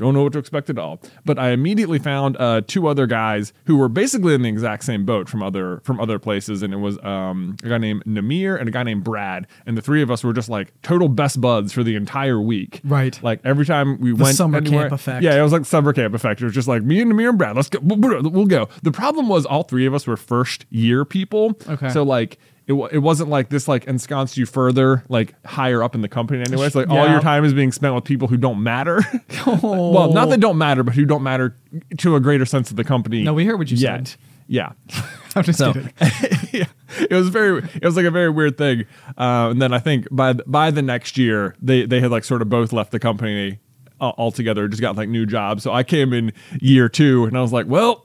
Don't know what to expect at all. But I immediately found uh, two other guys who were basically in the exact same boat from other from other places, and it was um, a guy named Namir and a guy named Brad, and the three of us were just like total best buds for the entire week. Right. Like every time we went summer anywhere- camp effect. Yeah, it was like summer camp effect. It was just like me and Namir and Brad. Let's go. We'll go. The problem was all three of us were first year people. Okay. So like. It, it wasn't like this like ensconced you further like higher up in the company anyway. It's like all your time is being spent with people who don't matter. Oh. [laughs] well, not that don't matter, but who don't matter to a greater sense of the company. No, we heard what you yet. said. Yeah. [laughs] I'm just So kidding. [laughs] yeah, it was very, it was like a very weird thing. Uh, and then I think by by the next year, they they had like sort of both left the company uh, altogether, just got like new jobs. So I came in year two, and I was like, well.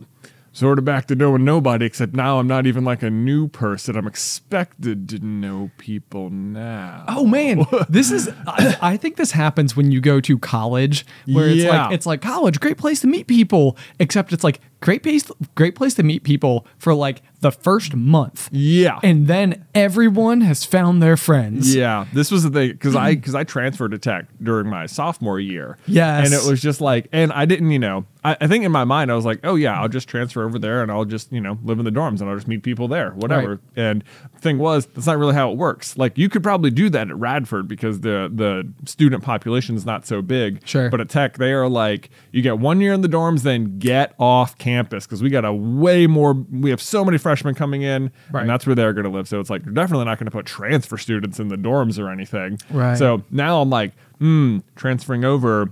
Sort of back to knowing nobody, except now I'm not even like a new person. I'm expected to know people now. Oh man, [laughs] this is. I, I think this happens when you go to college, where it's like it's like college, great place to meet people. Except it's like great place, great place to meet people for like the first month, Yeah. and then everyone has found their friends. Yeah, this was the thing because I mm. because I transferred to tech during my sophomore year. Yes. and it was just like, and I didn't, you know, I, I think in my mind I was like, oh yeah, I'll just transfer over there and I'll just you know live in the dorms and I'll just meet people there, whatever. Right. And the thing was, that's not really how it works. Like you could probably do that at Radford because the the student population is not so big. Sure. but at tech they are like, you get one year in the dorms, then get off campus because we got a way more. We have so many freshmen coming in, Right. and that's where they're going to live. So it's like you're definitely not going to put transfer students in the dorms or anything. Right. So now I'm like, hmm, transferring over,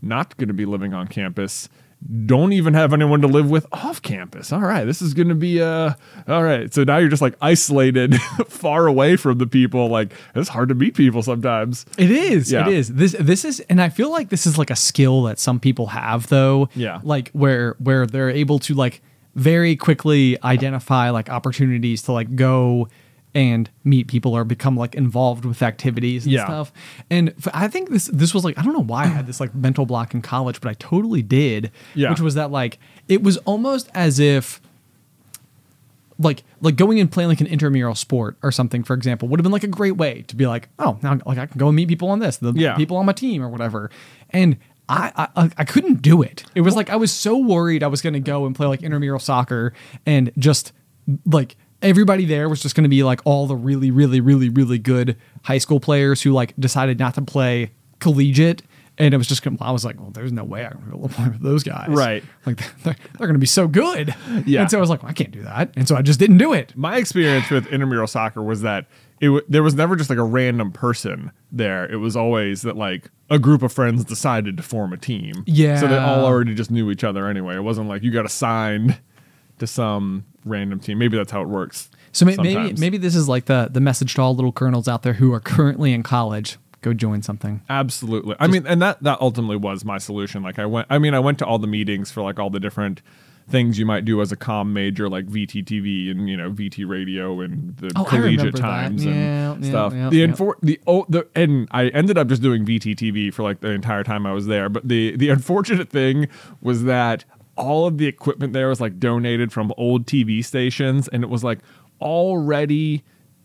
not going to be living on campus. Don't even have anyone to live with off campus. All right, this is going to be uh all right. So now you're just like isolated, [laughs] far away from the people. Like it's hard to meet people sometimes. It is. Yeah. It is. This this is and I feel like this is like a skill that some people have though. Yeah. Like where where they're able to like very quickly identify like opportunities to like go and meet people or become like involved with activities and Yeah. stuff. And I think this this was like I don't know why I had this like mental block in college, but I totally did. Yeah. Which was that like it was almost as if like like going and playing like an intramural sport or something for example would have been like a great way to be like oh now like i can go and meet people on this the Yeah. people on my team or whatever and I, I I couldn't do it. It was like I was so worried I was going to go and play like intramural soccer and just like everybody there was just going to be like all the really really really really good high school players who like decided not to play collegiate and it was just gonna, I was like well there's no way I'm going to play with those guys Right. like [laughs] they're, they're going to be so good Yeah. and so I was like well, I can't do that and so I just didn't do it my experience with intramural soccer was that it w- there was never just like a random person there. It was always that like a group of friends decided to form a team. Yeah. So they all already just knew each other anyway. It wasn't like you got assigned to some random team. Maybe that's how it works. So may- maybe maybe this is like the the message to all little kernels out there who are currently in college. Go join something. Absolutely. I mean, and that that ultimately was my solution. Like I went I mean, I went to all the meetings for like all the different things you might do as a com major like VTTV and you know VT radio and the Oh, collegiate remember that. times and yeah, stuff. yeah, the yeah. infor- the oh the and I ended up just doing VTTV for like the entire time I was there. But the the unfortunate thing was that all of the equipment there was like donated from old TV stations and it was like already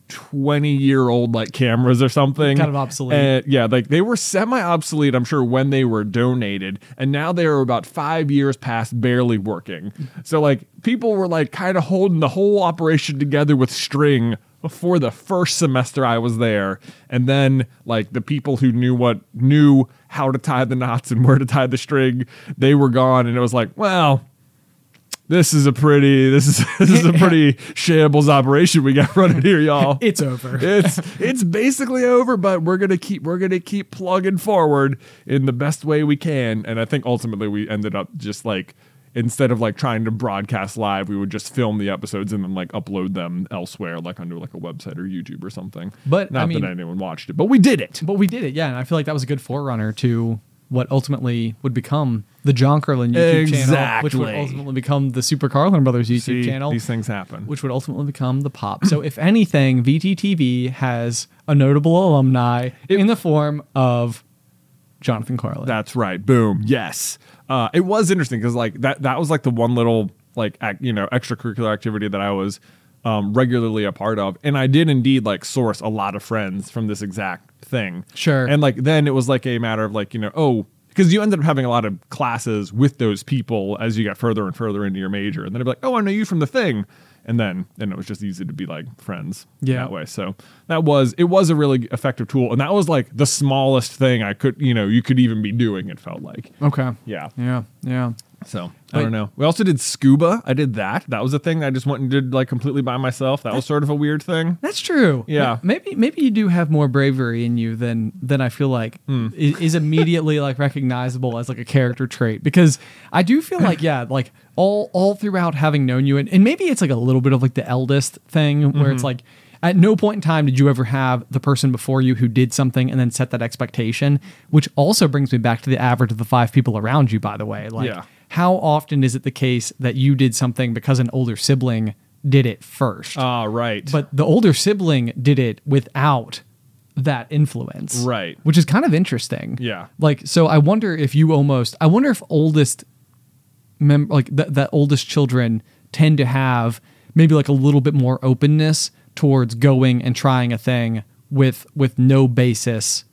20 year old like cameras or something. Kind of obsolete. And, yeah like they were semi obsolete i'm sure when they were donated. And now they are about five years past barely working. So like people were like kind of holding the whole operation together with string for the first semester i was there. And then like the people who knew what knew how to tie the knots and where to tie the string they were gone. And it was like well this is a pretty this is [laughs] this is a [laughs] pretty shambles operation we got running here, y'all. [laughs] It's over. it's it's basically over, but we're gonna keep we're gonna keep plugging forward in the best way we can. And I think ultimately we ended up just like instead of like trying to broadcast live, we would just film the episodes and then like upload them elsewhere, like onto like a website or YouTube or something. But, not I mean- that anyone watched it, but we did it. But we did it, yeah, and I feel like that was a good forerunner to what ultimately would become the John Carlin YouTube channel, which would ultimately become the Super Carlin Brothers YouTube See, channel, these things happen. which would ultimately become the Pop. so, if anything, VTTV has a notable alumni in the form of Jonathan Carlin. That's right. Boom. Yes. Uh, it was interesting because like that that was like the one little like ac- you know extracurricular activity that I was um, regularly a part of, and I did indeed like source a lot of friends from this exact thing. Sure. And like then it was like a matter of like you know oh because you ended up having a lot of classes with those people as you got further and further into your major, and then it'd be like oh I know you from the thing. And then, and it was just easy to be like friends Yeah. that way. So that was it was a really effective tool, and that was like the smallest thing I could you know you could even be doing. It felt like okay. yeah. Yeah. Yeah. So I don't know. We also did scuba. I did that. That was a thing that I just went and did like completely by myself. That was sort of a weird thing. That's true. Yeah. Maybe maybe you do have more bravery in you than than I feel like Hmm. i- is immediately like recognizable as like a character trait because I do feel like yeah like all all throughout having known you and, and maybe it's like a little bit of like the eldest thing where Mm-hmm. it's like at no point in time did you ever have the person before you who did something and then set that expectation which also brings me back to the average of the five people around you by the way like Yeah. How often is it the case that you did something because an older sibling did it first Ah, right. but the older sibling did it without that influence Right. which is kind of interesting Yeah. like so i wonder if you almost i wonder if oldest mem- like th- that oldest children tend to have maybe like a little bit more openness towards going and trying a thing with with no basis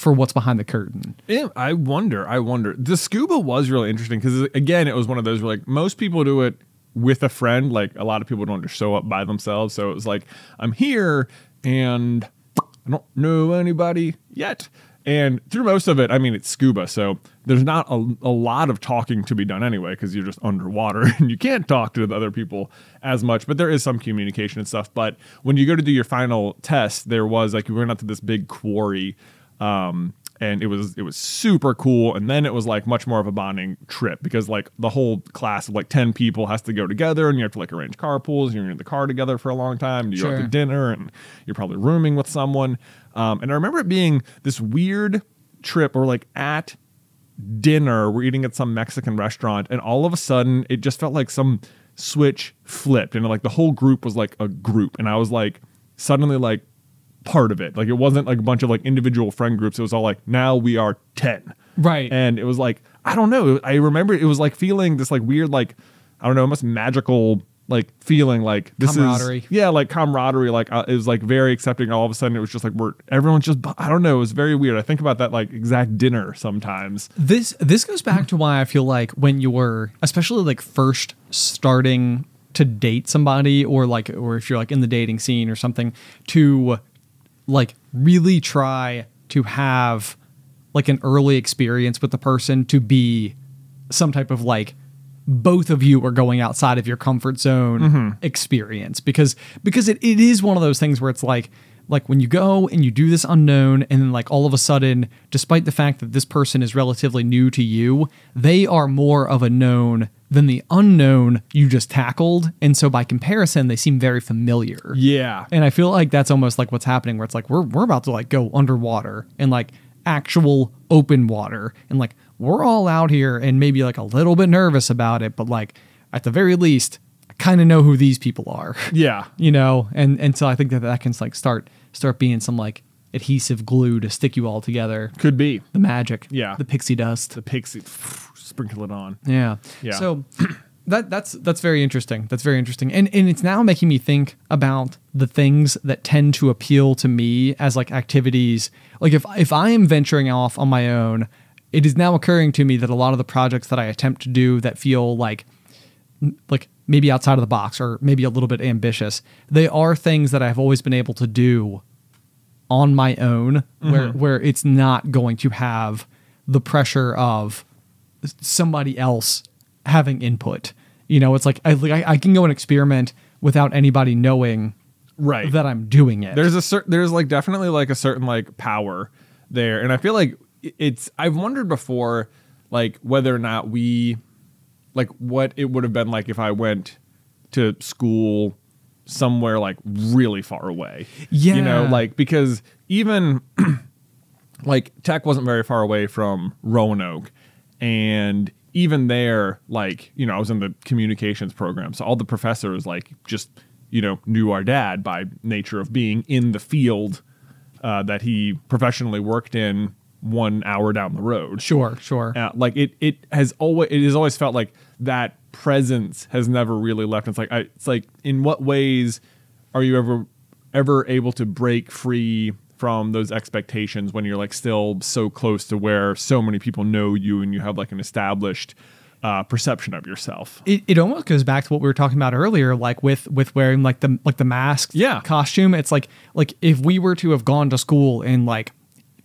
for what's behind the curtain Yeah, I wonder. I wonder. The scuba was really interesting because again, it was one of those where like most people do it with a friend. Like a lot of people don't just show up by themselves. So it was like I'm here and I don't know anybody yet. And through most of it, I mean, it's scuba, so there's not a, a lot of talking to be done anyway because you're just underwater [laughs] and you can't talk to the other people as much. But there is some communication and stuff. But when you go to do your final test, there was like you went out to this big quarry um, and it was it was super cool. And then it was like much more of a bonding trip because like the whole class of like ten people has to go together, and you have to like arrange carpools. And you're in the car together for a long time. You go out Sure. to dinner, and you're probably rooming with someone. Um, and I remember it being this weird trip, or like at dinner, we're eating at some Mexican restaurant, and all of a sudden it just felt like some switch flipped, and like the whole group was like a group, and I was like suddenly like part of it. Like it wasn't like a bunch of like individual friend groups. It was all like now we are ten, Right. And it was like I don't know. I remember it was like feeling this like weird like I don't know, almost magical like feeling like this Camaraderie. is yeah like camaraderie like uh, it was like very accepting all of a sudden it was just like we're everyone's just i don't know it was very weird i think about that like exact dinner sometimes This this goes back to why I feel like when you're especially like first starting to date somebody or like or if you're like in the dating scene or something to like really try to have like an early experience with the person to be some type of like both of you are going outside of your comfort zone mm-hmm. experience. Because because it, it is one of those things where it's like like when you go and you do this unknown and then like all of a sudden despite the fact that this person is relatively new to you they are more of a known than the unknown you just tackled. And so by comparison they seem very familiar. Yeah. And I feel like that's almost like what's happening where it's like we're we're about to like go underwater and like actual open water. And like we're all out here and maybe like a little bit nervous about it, but like at the very least, I kind of know who these people are. [laughs] yeah. You know, and and so I think that that can like start start being some like adhesive glue to stick you all together. could be. The magic, Yeah. the pixie dust. the pixie sprinkle it on Yeah. Yeah. So [clears throat] that that's that's very interesting. That's very interesting. And and it's now making me think about the things that tend to appeal to me as like activities. Like if if I am venturing off on my own, it is now occurring to me that a lot of the projects that I attempt to do that feel like like maybe outside of the box or maybe a little bit ambitious, they are things that I've always been able to do on my own where mm-hmm. where it's not going to have the pressure of somebody else having input. You know, it's like I, like I, can go and experiment without anybody knowing right. that I'm doing it. there's a certain there's like definitely like a certain like power there. And i feel like it's i've wondered before like whether or not we like what it would have been like if i went to school somewhere like really far away. Yeah, you know like because even [clears throat] like tech wasn't very far away from roanoke and even there like you know i was in the communications program. So all the professors like just you know knew our dad by nature of being in the field uh, that he professionally worked in one hour down the road. Sure, sure. uh, like it it has always it has always felt like that presence has never really left. It's like I, it's like in what ways are you ever ever able to break free from those expectations when you're like still so close to where so many people know you and you have like an established uh, perception of yourself it, it almost goes back to what we were talking about earlier like with with wearing like the like the mask Yeah. costume it's like like if we were to have gone to school in like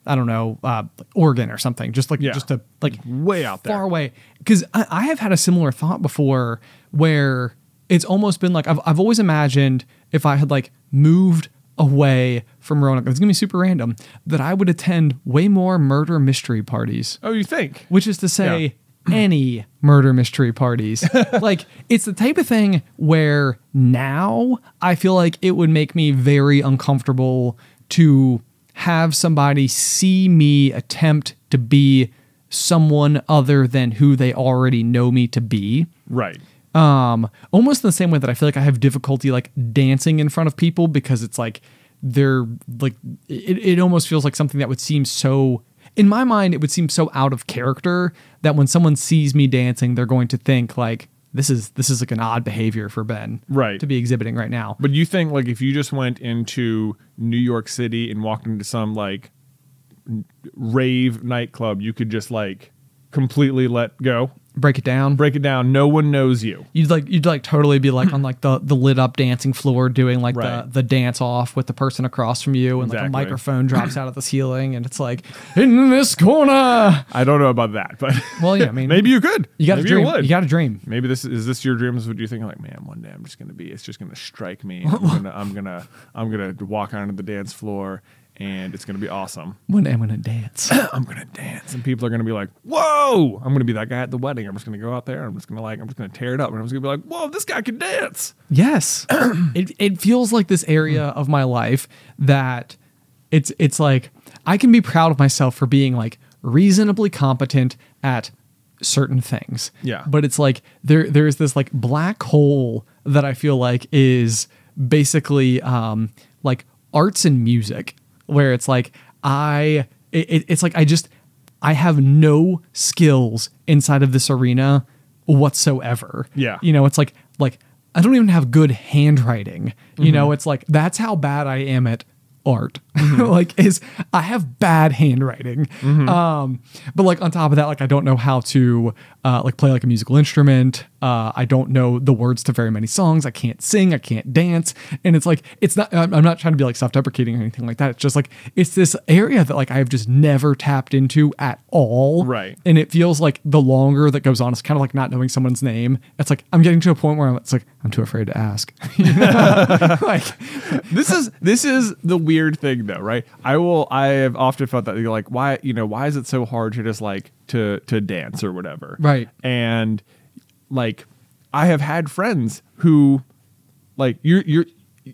i don't know uh oregon or something just like Yeah. just a like way out there far away because I, I have had a similar thought before where it's almost been like I've, I've always imagined if i had like moved away from roanoke. It's gonna be super random that i would attend way more murder mystery parties. Oh you think? Which is to say [clears throat] any murder mystery parties. [laughs] like it's the type of thing where now I feel like it would make me very uncomfortable to have somebody see me attempt to be someone other than who they already know me to be. Right um almost in the same way that i feel like i have difficulty like dancing in front of people because it's like they're like it, it almost feels like something that would seem so in my mind it would seem so out of character that when someone sees me dancing they're going to think like this is this is like an odd behavior for ben Right. to be exhibiting right now But you think like if you just went into New York City and walked into some like rave nightclub, you could just like completely let go, break it down break it down. No one knows you. You'd like you'd like totally be like [clears throat] on like the the lit up dancing floor doing like Right. the the dance off with the person across from you and like a microphone drops out of the ceiling and it's like [clears throat] in this corner. I don't know about that, but [laughs] Well, yeah, I mean [laughs] maybe you could. you got to Maybe dream. would. You got to dream. Maybe this is this your dreams? Would you think like, man, one day I'm just gonna be, it's just gonna strike me. [laughs] I'm gonna, I'm gonna, I'm gonna walk onto the dance floor, and it's gonna be awesome. One day I'm gonna dance. [clears throat] I'm gonna dance, and people are gonna be like, "Whoa!" I'm gonna be that guy at the wedding. I'm just gonna go out there. I'm just gonna like, I'm just gonna tear it up, and I'm just gonna be like, "Whoa, this guy can dance." yes, [clears throat] it it feels like this area of my life that it's it's like I can be proud of myself for being like reasonably competent at certain things. Yeah. But it's like there there's this like black hole that I feel like is basically um like arts and music where it's like I it, it- it's like I just I have no skills inside of this arena whatsoever. Yeah. You know, it's like like I don't even have good handwriting. You mm-hmm. know, it's like that's how bad I am at art. [laughs] like is I have bad handwriting. Um but like on top of that like I don't know how to uh like play like a musical instrument. Uh I don't know the words to very many songs. I can't sing, I can't dance. And it's like it's not I'm I'm not trying to be like self-deprecating or anything like that. It's just like it's this area that like I've just never tapped into at all. Right. And it feels like the longer that goes on, it's kind of like not knowing someone's name. It's like I'm getting to a point where I'm, it's like I'm too afraid to ask. [laughs] [laughs] Like this is this is the weird thing though, right? I will I have often felt that you're like, why you know, why is it so hard to just like to to dance or whatever? Right. And like I have had friends who like you're you're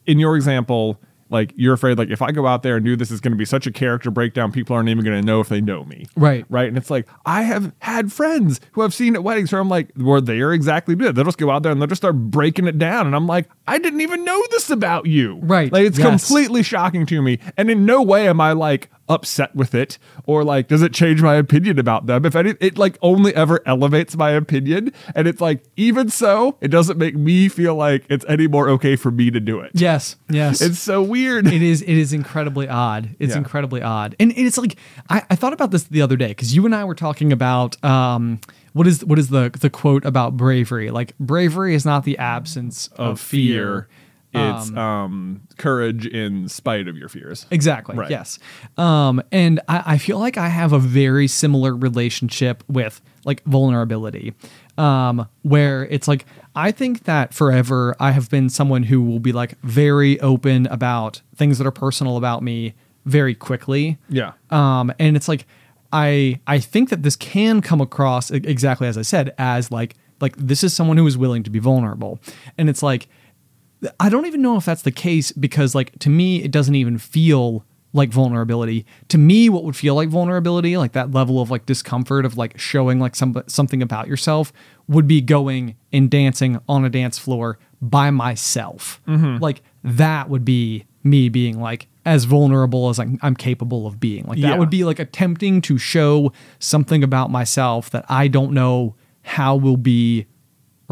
in your example, like you're afraid like if I go out there and do this is gonna be such a character breakdown, people aren't even gonna know if they know me. Right. Right. And it's like I have had friends who I've seen at weddings where I'm like, where they are exactly it. They'll just go out there and they'll just start breaking it down. And I'm like, I didn't even know this about you. Right, Like it's yes. completely shocking to me. And in no way am I like upset with it or like does it change my opinion about them if any it like only ever elevates my opinion and it's like even so it doesn't make me feel like it's any more okay for me to do it yes, yes. it's so weird it is it is incredibly odd. It's Yeah. incredibly odd. And it's like I, I thought about this the other day because you and I were talking about um what is what is the the quote about bravery? Like bravery is not the absence of, Of fear. It's um, courage in spite of your fears. Exactly. Right. Yes. Um, and I, I feel like I have a very similar relationship with like vulnerability, um, where it's like I think that forever I have been someone who will be like very open about things that are personal about me very quickly. Yeah. Um, and it's like I I think that this can come across exactly as I said as like like this is someone who is willing to be vulnerable, and it's like I don't even know if that's the case because like to me it doesn't even feel like vulnerability. To me what would feel like vulnerability, like that level of like discomfort of like showing like some something about yourself would be going and dancing on a dance floor by myself. Mm-hmm. Like that would be me being like as vulnerable as I'm, I'm capable of being. Like that Yeah. would be like attempting to show something about myself that I don't know how will be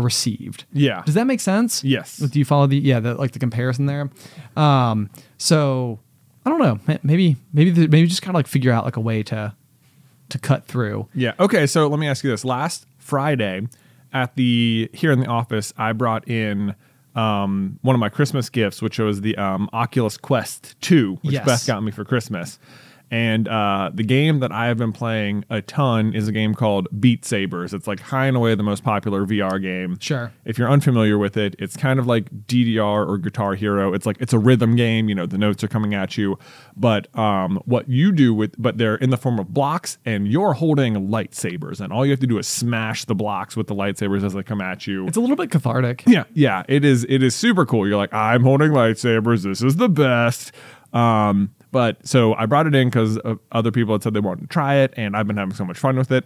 received. Yeah. Does that make sense? Yes. Do you follow the yeah the like the comparison there? Um, so I don't know. Maybe maybe the, maybe just kind of like figure out like a way to to cut through. Yeah. Okay. So let me ask you this. Last Friday at the here in the office, I brought in um, one of my Christmas gifts, which was the um, Oculus Quest 2, which Yes. Beth got me for Christmas. And uh, the game that I have been playing a ton is a game called Beat Sabers. It's like high and away the most popular VR game. Sure. If you're unfamiliar with it, it's kind of like DDR or Guitar Hero. It's like it's a rhythm game. You know, the notes are coming at you, but um, what you do with, but they're in the form of blocks, and you're holding lightsabers, and all you have to do is smash the blocks with the lightsabers as they come at you. It's a little bit cathartic. Yeah, yeah, it is. It is super cool. You're like, I'm holding lightsabers. This is the best. Um, but so I brought it in because uh, other people had said they wanted to try it, and I've been having so much fun with it.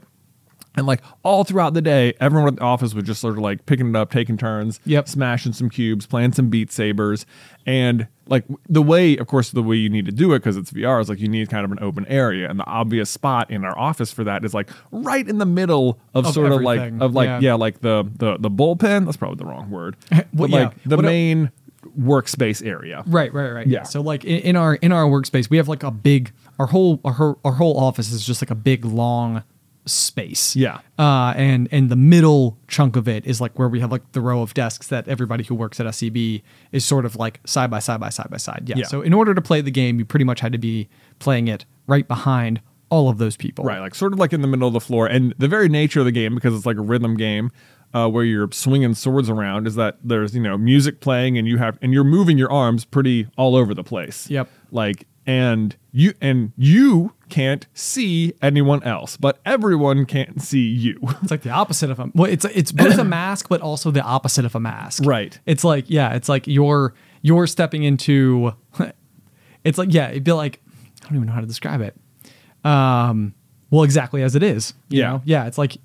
And like all throughout the day, everyone at the office was just sort of like picking it up, taking turns, Yep. smashing some cubes, playing some Beat Sabers, and like the way, of course, the way you need to do it because it's VR is like you need kind of an open area, and the obvious spot in our office for that is like right in the middle of, Of sort of like of like yeah. yeah, like the the the bullpen. That's probably the wrong word, [laughs] Well, but yeah. like the What a- main workspace area. Right, right, right. Yeah. So like in, in our in our workspace, we have like a big our whole our, whole- our whole office is just like a big long space. Yeah. Uh, and and the middle chunk of it is like where we have like the row of desks that everybody who works at SCB is sort of like side by side by side by side. Yeah. Yeah. So in order to play the game, you pretty much had to be playing it right behind all of those people. Right, like sort of like in the middle of the floor. And the very nature of the game, because it's like a rhythm game uh, where you're swinging swords around, is that there's you know music playing and you have and you're moving your arms pretty all over the place. Yep. Like and you and you can't see anyone else, but everyone can't see you. [laughs] It's like the opposite of a well, it's it's both a [clears throat] mask, but also the opposite of a mask. Right. It's like yeah, it's like you're you're stepping into. [laughs] It's like yeah, it'd be like I don't even know how to describe it. Um, well, exactly as it is. you Yeah. know? yeah. It's like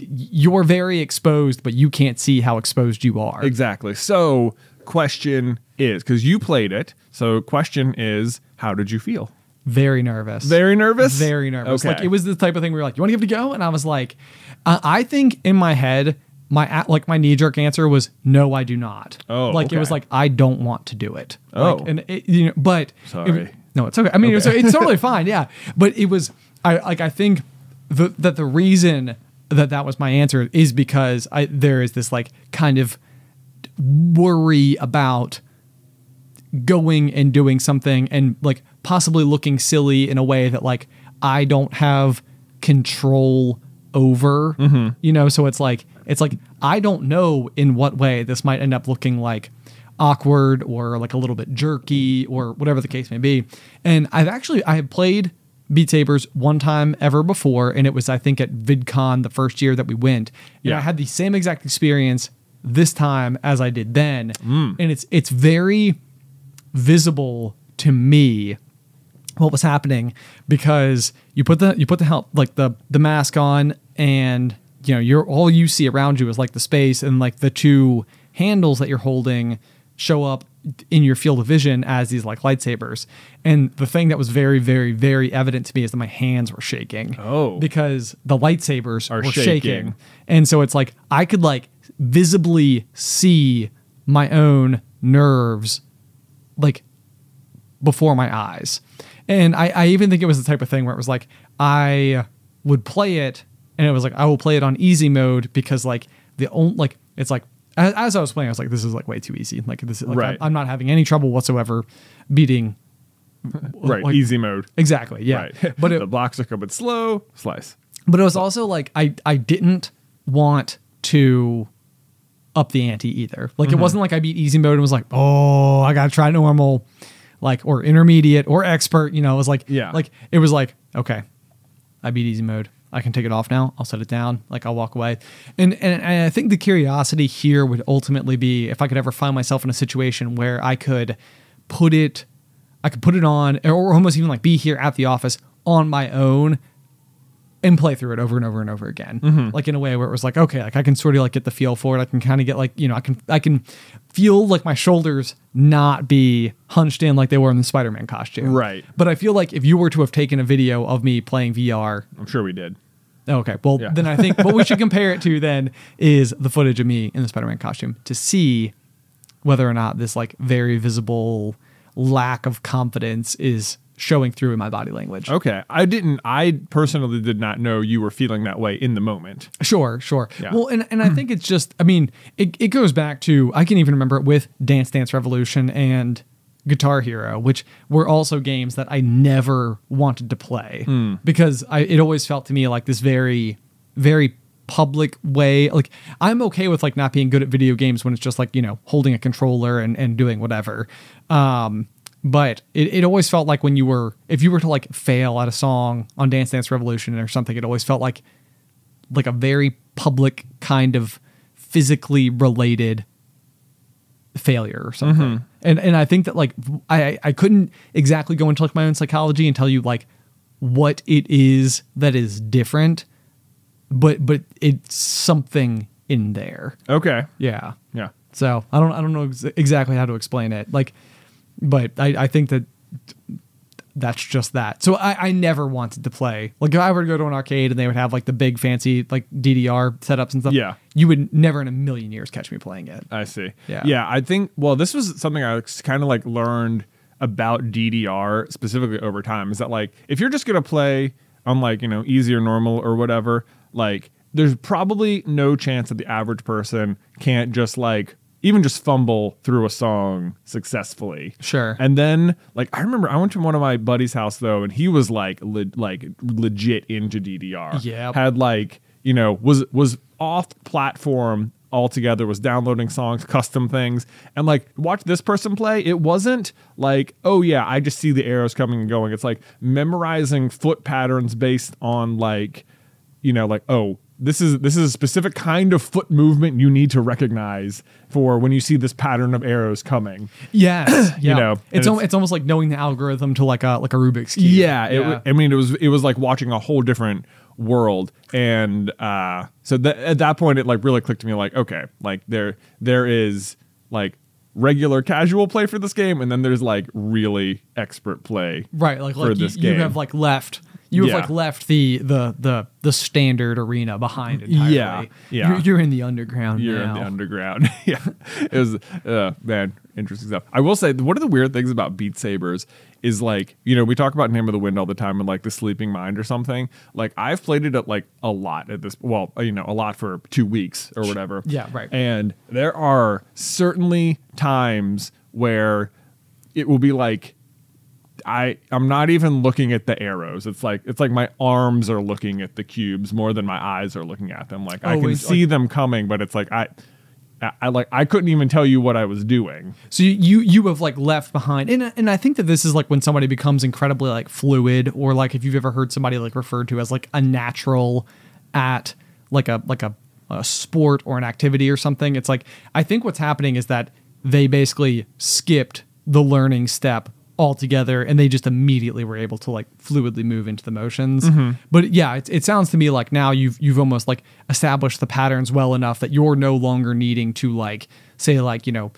you're very exposed, but you can't see how exposed you are. exactly. So, question is because you played it. So, question is, how did you feel? Very nervous. Very nervous. very nervous. Okay. Like it was the type of thing where you're like, "You want to give it a go?" And I was like, uh, I think in my head, my like my knee jerk answer was, "No, I do not." Oh, like it was like I don't want to do it. Oh. like, and it, you know, but it- Sorry. no, it's okay. I mean, It's, it's totally [laughs] fine. Yeah, but it was I like I think the, that the reason that that was my answer is because I there is this like kind of worry about going and doing something and like possibly looking silly in a way that like I don't have control over. Mm-hmm. You know, so it's like it's like I don't know in what way this might end up looking like awkward or like a little bit jerky or whatever the case may be. And I've actually I have played Beat Sabers one time ever before, and it was I think at VidCon the first year that we went. And Yeah. I had the same exact experience this time as I did then. Mm. And it's it's very visible to me what was happening because you put the you put the help like the the mask on and you know you're all you see around you is like the space and like the two handles that you're holding show up in your field of vision as these like lightsabers and the thing that was very very very evident to me is that my hands were shaking Oh. because the lightsabers Are were shaking. shaking and so it's like i could like visibly see my own nerves like before my eyes. And I, I even think it was the type of thing where it was like I would play it and it was like I will play it on easy mode because like the only like it's like as, as I was playing, I was like, this is like way too easy. Like this is like, Right. I'm, I'm not having any trouble whatsoever beating. right, like- easy mode. Exactly. Yeah. Right, [laughs] But it, the blocks are coming slow. Slice. but it was also like I I didn't want to up the ante either. Like Mm-hmm. it wasn't like I beat easy mode and was like, oh, I gotta try normal, like or intermediate or expert. You know, it was like Yeah. like it was like okay, I beat easy mode. I can take it off now. I'll set it down. Like I'll walk away. And, and and I think the curiosity here would ultimately be if I could ever find myself in a situation where I could put it, I could put it on, or almost even like be here at the office on my own and play through it over and over and over again Mm-hmm. like in a way where it was like okay like i can sort of like get the feel for it i can kind of get like you know i can i can feel like my shoulders not be hunched in like they were in the spider-man costume Right. but i feel like if you were to have taken a video of me playing vr I'm sure we did. okay well Yeah. then i think what we should compare it to then is the footage of me in the spider-man costume to see whether or not this like very visible lack of confidence is showing through in my body language Okay, I didn't. I personally did not know you were feeling that way in the moment. Sure, sure. Yeah. Well, and, and I think it's just, I mean, it, it goes back to, I can even remember it with Dance Dance Revolution and Guitar Hero, which were also games that I never wanted to play because I, it always felt to me like this very, very public way. Like, I'm okay with like not being good at video games when it's just like, you know, holding a controller and, and doing whatever. Um, but it, it always felt like when you were, if you were to like fail at a song on Dance Dance Revolution or something, it always felt like like a very public kind of physically related failure or something. Mm-hmm. And and I think that like I I couldn't exactly go into like my own psychology and tell you like what it is that is different, but but it's something in there. Okay, Yeah. yeah, So I don't I don't know ex- exactly how to explain it. Like, but I I think that that's just that. So I I never wanted to play. Like if I were to go to an arcade and they would have like the big fancy like DDR setups and stuff. Yeah. You would never in a million years catch me playing it. I see. Yeah. yeah. I think. Well, this was something I kind of like learned about DDR specifically over time. Is that like if you're just gonna play on like you know easy or normal or whatever, like there's probably no chance that the average person can't just like even just fumble through a song successfully. Sure. And then like I remember I went to one of my buddy's house though, and he was like le- like legit into DDR. Yeah. Had like you know was was off platform altogether was downloading songs custom things and like watch this person play it wasn't like oh yeah i just see the arrows coming and going it's like memorizing foot patterns based on like you know like oh this is this is a specific kind of foot movement you need to recognize for when you see this pattern of arrows coming [clears throat] Yes. yeah. know, and it's, al- it's- it's almost like knowing the algorithm to like a like a Rubik's cube. Yeah, it, wa- I mean, it was it was like watching a whole different world, and uh, so that at that point, it like really clicked to me, like, okay, like there there is like regular casual play for this game, and then there's like really expert play, right. Like like you, this you game. have like left. You have Yeah. like left the the the the standard arena behind entirely. Yeah, yeah. You're, you're in the underground You're now. in the underground. [laughs] yeah, it was uh, man, interesting stuff. I will say one of the weird things about Beat Sabers is like you know we talk about Name of the Wind all the time and like the Sleeping Mind or something. Like I've played it at like a lot at this. Well, you know, a lot for two weeks or whatever. Yeah, right. And there are certainly times where it will be like I I'm not even looking at the arrows. It's like it's like my arms are looking at the cubes more than my eyes are looking at them. Like I can see like- them coming, but it's like I, I I like I couldn't even tell you what I was doing. So you- you you have like left behind, and uh, and I think that this is like when somebody becomes incredibly like fluid, or like if you've ever heard somebody like referred to as like a natural at like a like a, a sport or an activity or something. It's like I think what's happening is that they basically skipped the learning step altogether and they just immediately were able to like fluidly move into the motions. Mm-hmm. But yeah it, it sounds to me like now you've you've almost like established the patterns well enough that you're no longer needing to like say like you know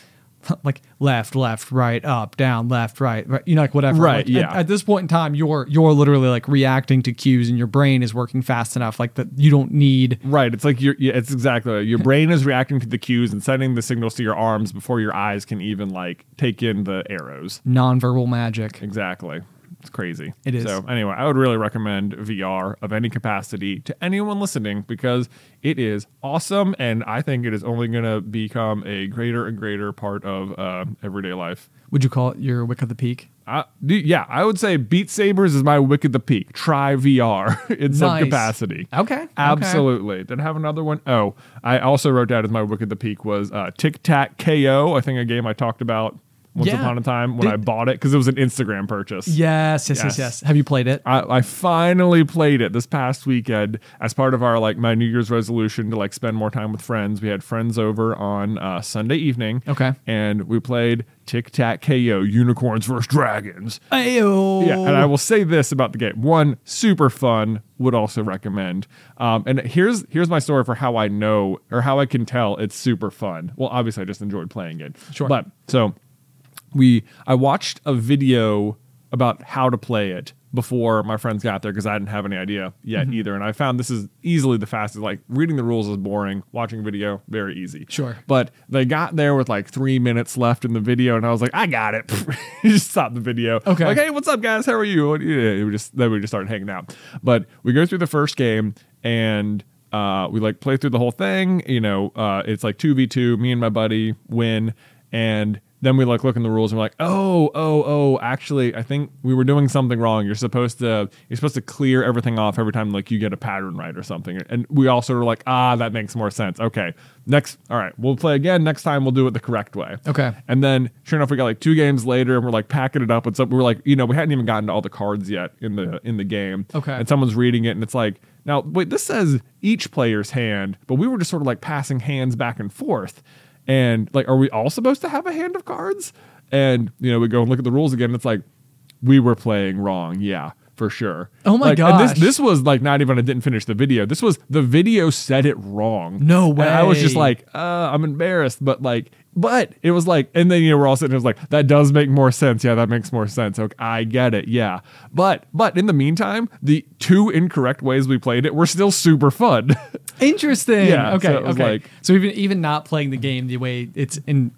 [laughs] like left left right up down left right right you know like whatever Right, Like, at- yeah. at, this point in time you're you're literally like reacting to cues and your brain is working fast enough like that you don't need Right. It's like you're. Yeah, it's exactly. right. Your brain is reacting to the cues and sending the signals to your arms before your eyes can even like take in the arrows. nonverbal magic Exactly. It's crazy. It is. So anyway, I would really recommend VR of any capacity to anyone listening because it is awesome, and I think it is only going to become a greater and greater part of uh, everyday life. Would you call it your Wick of the Peak? Uh, yeah, I would say Beat Sabers is my Wick of the Peak. Try VR [laughs] in some capacity. Okay, okay. Absolutely. Did I have another one? Oh, I also wrote down as my Wick of the Peak was uh, Tic Tac KO. I think a game I talked about once Yeah. upon a time when Did- I bought it because it was an Instagram purchase. Yes, yes, yes, Yes. yes. Have you played it? I, I finally played it this past weekend as part of our like my New Year's resolution to like spend more time with friends. We had friends over on uh, Sunday evening. Okay. and we played Tic Tac KO Unicorns vs Dragons. Ayo. Yeah, and I will say this about the game: one, super fun. Would also recommend. Um, and here's here's my story for how I know or how I can tell it's super fun. Well, obviously I just enjoyed playing it. Sure. But so we I watched a video about how to play it before my friends got there because I didn't have any idea yet Mm-hmm. either. And I found this is easily the fastest. Like reading the rules is boring. Watching a video, very easy. Sure. But they got there with like three minutes left in the video, and I was like, I got it. [laughs] just stop the video. Okay. Like, hey, what's up, guys? How are you? Yeah, we just then we just started hanging out. But we go through the first game and uh, we like play through the whole thing. You know, uh, it's like two v two. Me and my buddy win, and then we like look in the rules and we're like, oh, oh, oh, actually, I think we were doing something wrong. You're supposed to you're supposed to clear everything off every time like you get a pattern right or something. And we all sort of like, ah, that makes more sense. Okay, next, all right, we'll play again. Next time we'll do it the correct way. Okay. And then sure enough, we got like two games later, and we're like packing it up. And so we were like, you know, we hadn't even gotten to all the cards yet in the in the game. Okay. And someone's reading it, and it's like, now wait, this says each player's hand, but we were just sort of like passing hands back and forth. And like, are we all supposed to have a hand of cards? And you know, we go and look at the rules again. And it's like we were playing wrong. Yeah. For sure. Oh my Like, and this this was like not even I didn't finish the video. This was the video said it wrong. No And I was just like, uh, I'm embarrassed, but like, but it was like, and then you know we're all sitting. It was like that does make more sense. Yeah, that makes more sense. Okay, I get it. Yeah, but but in the meantime, the two incorrect ways we played it were still super fun. [laughs] Interesting. Yeah, Okay. so okay. like- so even even not playing the game the way it's in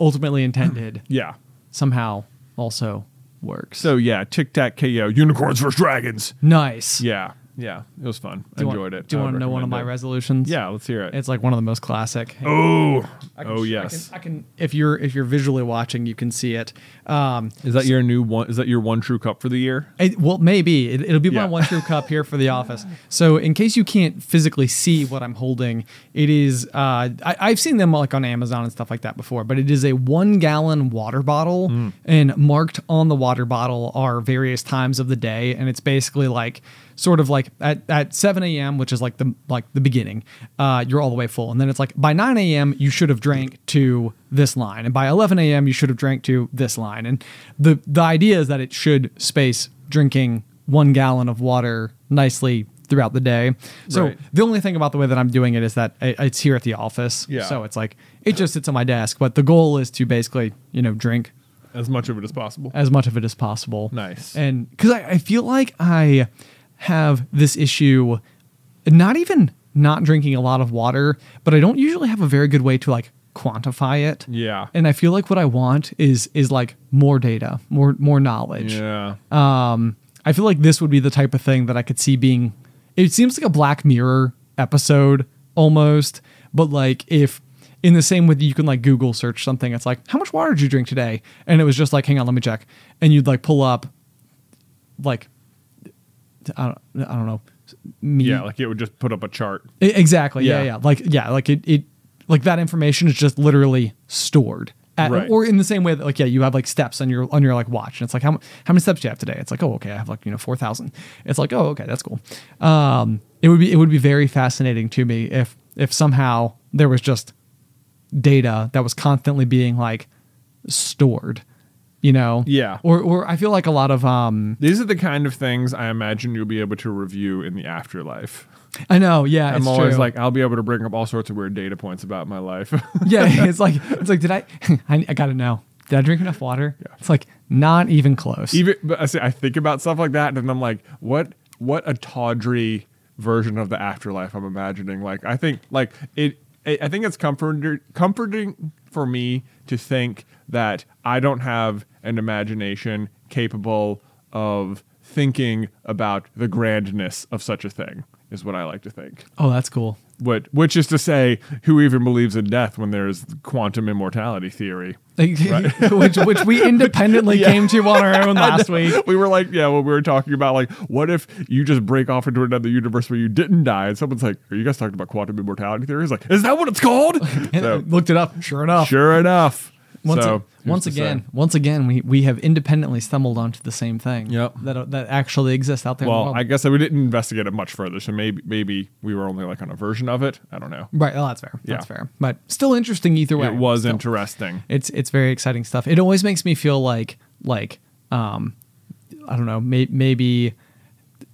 ultimately intended [clears throat] yeah. somehow also works. So yeah, Tic Tac KO, Unicorns versus Dragons. nice. Yeah, yeah, it was fun. Do you Enjoyed want, it. Do you I want to know one of my recommend it. resolutions? Yeah, let's hear it. It's like one of the most classic. oh, I can- oh I yes. can, I can. If you're if you're visually watching, you can see it. Um, Is that your new one? Is that your one true cup for the year? it- well, maybe it, it'll be my one true cup here for the office. So, in case you can't physically see what I'm holding, it is. Uh, I, I've seen them like on Amazon and stuff like that before, but it is a one gallon water bottle, Mm. and marked on the water bottle are various times of the day, and it's basically like sort of like at, at 7 a.m., which is like the like the beginning, uh, you're all the way full, and then it's like by 9 a.m. you should have drank to this line, and by 11 a.m. you should have drank to this line, and the the idea is that it should space drinking one gallon of water nicely throughout the day. So Right. the only thing about the way that I'm doing it is that it's here at the office. Yeah. So it's like it just sits on my desk, but the goal is to basically you know drink As much of it as possible. as much of it as possible. Nice. And because I, I feel like I have this issue, not even not drinking a lot of water, but I don't usually have a very good way to like quantify it. Yeah. And I feel like what I want is is like more data, more more knowledge. Yeah. Um, I feel like this would be the type of thing that I could see being. It seems like a Black Mirror episode almost, but like if in the same way that you can like Google search something, it's like how much water did you drink today, and it was just like hang on, let me check, and you'd like pull up, like, I don't, I don't know, me, yeah, like it would just put up a chart. Exactly, yeah. Yeah. yeah, like yeah, like it, it, like that information is just literally stored. At, Right. Or in the same way that like yeah, you have like steps on your on your like watch, and it's like how how many steps do you have today? It's like oh okay, I have like you know four thousand. It's like oh okay, that's cool. Um, it would be it would be very fascinating to me if if somehow there was just data that was constantly being like stored, you know? Yeah. Or or I feel like a lot of um These are the kind of things I imagine you'll be able to review in the afterlife. I know yeah I'm it's always true. like, I'll be able to bring up all sorts of weird data points about my life. [laughs] yeah, it's like it's like did I [laughs] I, I got to know. Did I drink enough water? It's like not even close. Even, but I say I think about stuff like that, and I'm like, what, what a tawdry version of the afterlife I'm imagining. Like, I think, like it, I I think it's comforting, comforting for me to think that I don't have an imagination capable of thinking about the grandness of such a thing is what I like to think. Oh, that's cool. What, which is to say, who even believes in death when there's quantum immortality theory? [laughs] [laughs] which which we independently [laughs] Yeah. came to on our own last week. We were like, yeah, when we were talking about like, what if you just break off into another universe where you didn't die? And someone's like, are you guys talking about quantum immortality theory? He's like, is that what it's called? And So, looked it up. Sure enough. sure enough. Once, so, a- once to say? again, once again, we, we have independently stumbled onto the same thing. Yep. That that actually exists out there. in the Well, world. I guess we didn't investigate it much further, so maybe maybe we were only like on a version of it. I don't know. right. Well, that's fair. Yeah. That's fair. But still interesting either way. It was Still. interesting. It's it's very exciting stuff. It always makes me feel like like um I don't know, may, maybe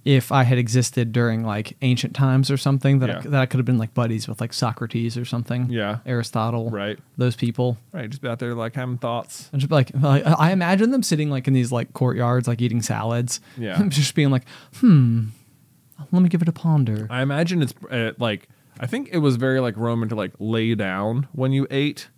if I had existed during like ancient times or something that I, that I could have been like buddies with like Socrates or something. Yeah. Aristotle. Right. Those people. Right, just be out there like having thoughts. And just be like, like, I imagine them sitting like in these like courtyards, like eating salads. Yeah. [laughs] just being like, hmm, let me give it a ponder. I imagine it's uh, like I think it was very like Roman to like lay down when you ate,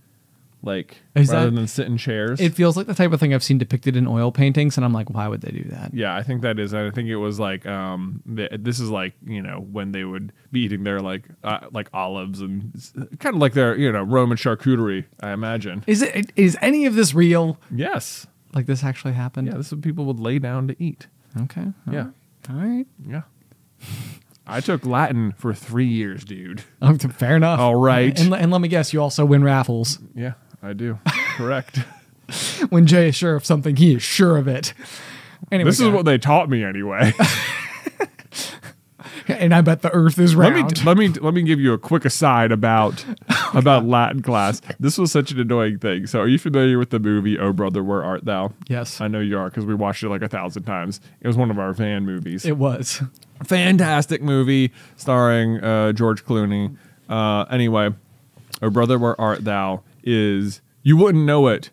like Is rather that- than sit in chairs. It feels like the type of thing I've seen depicted in oil paintings, and I'm like, why would they do that? yeah, I think that is. I think it was like um, th- this is like you know when they would be eating their like uh, like olives and kind of like their you know Roman charcuterie. I imagine. Is it is any of this real? Yes. Like this actually happened? Yeah, this is what people would lay down to eat. Okay. Yeah. All right. Yeah. I took Latin for three years, dude. Um, fair enough. All right. And, and let me guess, you also win raffles. Yeah, I do. Correct. [laughs] When Jay is sure of something, he is sure of it. Anyway, This is what they taught me anyway. [laughs] and I bet the Earth is let round. me let me let me give you a quick aside about about Latin class. This was such an annoying thing. So, are you familiar with the movie "Oh Brother, Where Art Thou"? yes, I know you are because we watched it like a thousand times. It was one of our fan movies. it was. Fantastic movie starring uh, George Clooney. Uh, anyway, "Oh Brother, Where Art Thou" is you wouldn't know it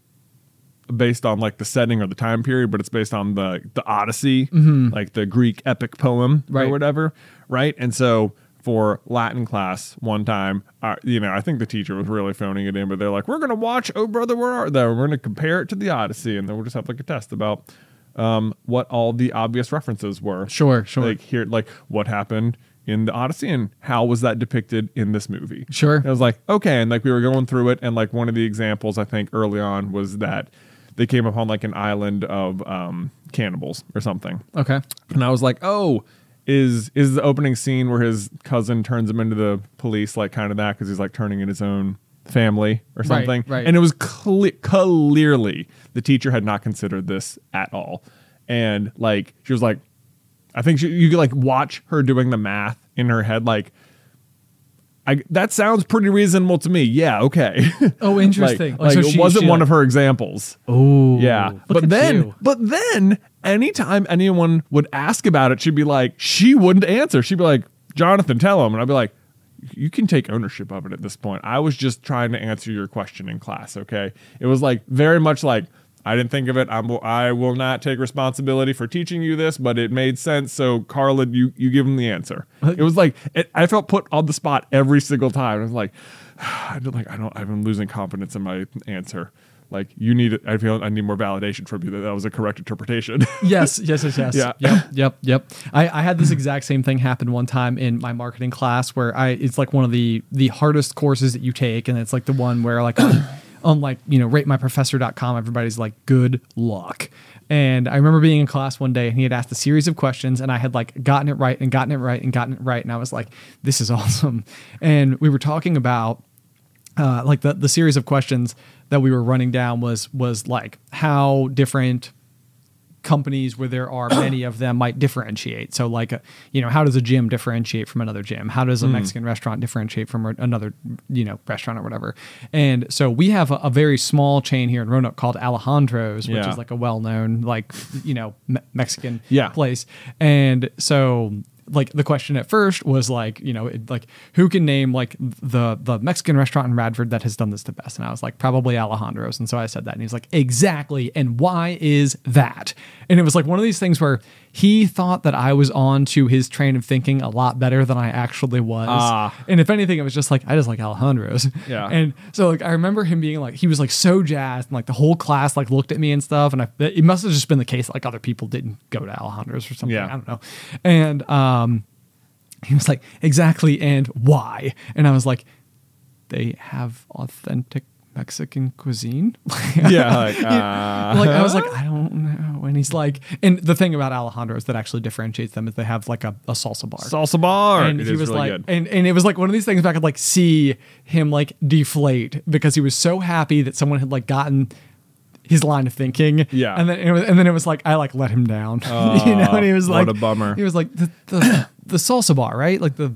based on like the setting or the time period, but it's based on the the Odyssey, like the Greek epic poem Right. or whatever, right? And so for Latin class one time, uh, you know, I think the teacher was really phoning it in, but they're like, "We're gonna watch Oh Brother, Where Art Thou? We're gonna compare it to the Odyssey, and then we'll just have like a test about." Um, what all the obvious references were. Sure, sure. Like here, like what happened in the Odyssey and how was that depicted in this movie? Sure. And I was like, okay, and like we were going through it, and like one of the examples I think early on was that they came upon like an island of um, cannibals or something, Okay. and I was like, oh. Is is the opening scene where his cousin turns him into the police like kind of that because he's like turning in his own family or Right, something, right. And it was cle- clearly the teacher had not considered this at all, and like she was like, I think she, you could like watch her doing the math in her head, like, I that sounds pretty reasonable to me. Yeah, okay. [laughs] Oh, like, interesting. like, oh, so it she- wasn't she, one of her examples. Oh, Yeah, but then, you. but then, anytime anyone would ask about it, she'd be like, she wouldn't answer. She'd be like, Jonathan, tell him, and I'd be like. You can take ownership of it at this point. I was just trying to answer your question in class. Okay, it was like very much like I didn't think of it. I'm, I will not take responsibility for teaching you this, but it made sense. So, Carlin, you you give him the answer. [laughs] It was like it, I felt put on the spot every single time. I was like, [sighs] I don't like I don't. I'm losing confidence in my answer. Like you need. I feel I need more validation from you that that was a correct interpretation. [laughs] yes, yes, yes, yes. Yeah. Yep, yep, yep. I, I had this exact same thing happen one time in my marketing class where I it's like one of the the hardest courses that you take, and it's like the one where like on, on like you know ratemyprofessor.com, everybody's like good luck. And I remember being in class one day and he had asked a series of questions and I had like gotten it right and gotten it right and gotten it right. And I was like, this is [laughs] awesome. And we were talking about uh, like the, the series of questions that we were running down was was like how different companies where there are many of them might differentiate. So like, uh, you know, how does a gym differentiate from another gym? How does a Mexican restaurant differentiate from another, you know, restaurant or whatever? And so we have a, a very small chain here in Roanoke called Alejandro's, which Yeah. is like a well-known like, you know, Me- Mexican Yeah. place. And so like the question at first was like, you know, it, like who can name like the the Mexican restaurant in Radford that has done this the best? And I was like, probably Alejandro's. And so I said that, and he's like, exactly. And why is that? And it was like one of these things where he thought that I was on to his train of thinking a lot better than I actually was. Ah. And if anything, it was just like I just like Alejandro's. Yeah. [laughs] And so like I remember him being like he was like so jazzed and like the whole class like looked at me and stuff and I it must have just been the case like other people didn't go to Alejandro's or something. Yeah. I don't know. And um he was like, exactly, and why? And I was like, they have authentic Mexican cuisine. [laughs] Yeah, like, [laughs] uh, like I was like, I don't know. And he's like, and the thing about Alejandro's that actually differentiates them is they have like a, a salsa bar. salsa bar. and It he was really like, good. and, and it was like one of these things where I could like see him like deflate because he was so happy that someone had like gotten his line of thinking. Yeah. And then it was, and then it was like I like let him down. [laughs] you know, and he was what like a bummer. He was like the the, the salsa bar, right? Like the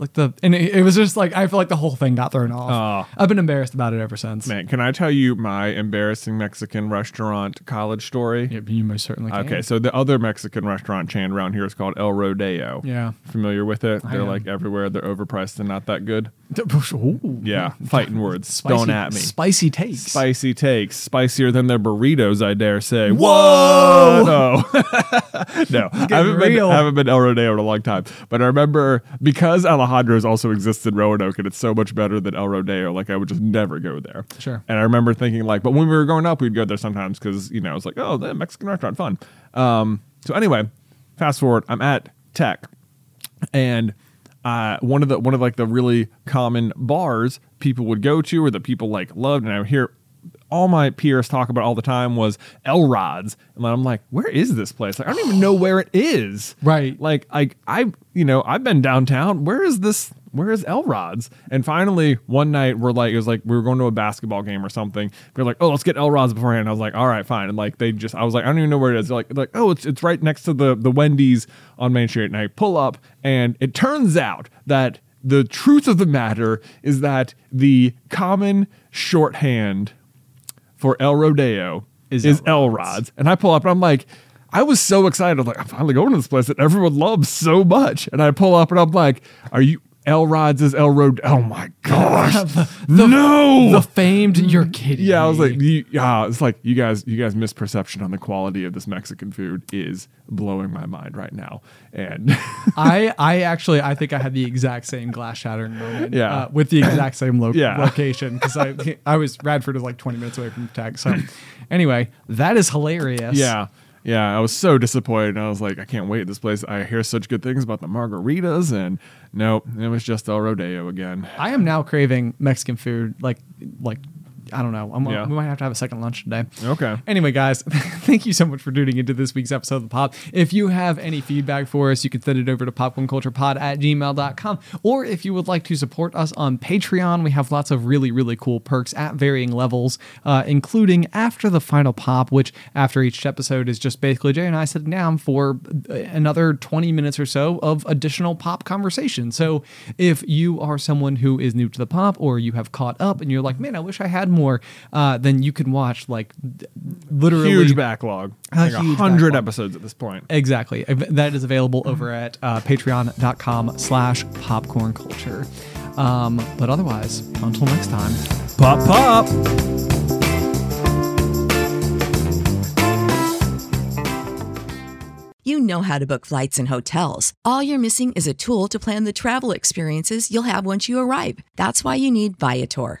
like the and it, it was just like I feel like the whole thing got thrown off. Oh. I've been embarrassed about it ever since. Man, can I tell you my embarrassing Mexican restaurant college story? Yeah, you most certainly can. Okay, so the other Mexican restaurant chain around here is called El Rodeo. Yeah. Familiar with it? They're am. like everywhere. They're overpriced and not that good. Ooh. Yeah, fighting words. Spicy, Don't at me. Spicy takes. Spicy takes, spicier than their burritos, I dare say. Whoa! No, [laughs] no, I haven't been. I haven't been El Rodeo in a long time. But I remember because Alejandro's also exists in Roanoke and it's so much better than El Rodeo. Like I would just never go there. Sure. And I remember thinking like, but when we were growing up, we'd go there sometimes because you know it's like, oh, the Mexican restaurant, fun. Um, so anyway, fast forward, I'm at Tech, and uh, one of the one of like the really common bars people would go to or that people like loved, and I would hear all my peers talk about all the time was Elrod's, and I'm like, where is this place? Like, I don't even know where it is. [sighs] Right. Like, I I you know I've been downtown. Where is this? Where is Elrod's? And finally, one night we're like, it was like we were going to a basketball game or something. We are like, oh, let's get Elrod's beforehand. I was like, all right, fine. And like they just, I was like, I don't even know where it is. They're like, they're like, oh, it's it's right next to the the Wendy's on Main Street. And I pull up, and it turns out that the truth of the matter is that the common shorthand for El Rodeo Is is, El El Rod's. Rod's. And I pull up and I'm like, I was so excited. I'm like, I'm finally going to this place that everyone loves so much. And I pull up and I'm like, are you El Rod's is El Road? Oh my gosh. [laughs] no. The famed, you're kidding. yeah, I was like, you, yeah, it's like you guys, you guys' misperception on the quality of this Mexican food is blowing my mind right now. And [laughs] I, I actually, I think I had the exact same glass shattering moment. Yeah. uh, with the exact same lo- Yeah. location because I, I was Radford is like 20 minutes away from Tech. So, anyway, that is hilarious. Yeah. Yeah, I was so disappointed. I was like, I can't wait. This place, I hear such good things about the margaritas, and nope, it was just El Rodeo again. I am now craving Mexican food. Like, like, I don't know. I'm, Yeah. We might have to have a second lunch today. Okay. Anyway, guys, [laughs] thank you so much for tuning into this week's episode of the Pop. If you have any feedback for us, you can send it over to popcornculturepod at gmail.com. Or if you would like to support us on Patreon, we have lots of really, really cool perks at varying levels, uh, including after the final pop, which after each episode is just basically Jay and I sitting down for another 20 minutes or so of additional pop conversation. So if you are someone who is new to the pop or you have caught up and you're like, man, I wish I had more, uh, then you can watch like literally Huge backlog. A like huge a hundred episodes at this point. Exactly. That is available over at uh, patreon.com slash popcorn culture. Um, but otherwise, until next time. Pop, pop. You know how to book flights and hotels. All you're missing is a tool to plan the travel experiences you'll have once you arrive. That's why you need Viator.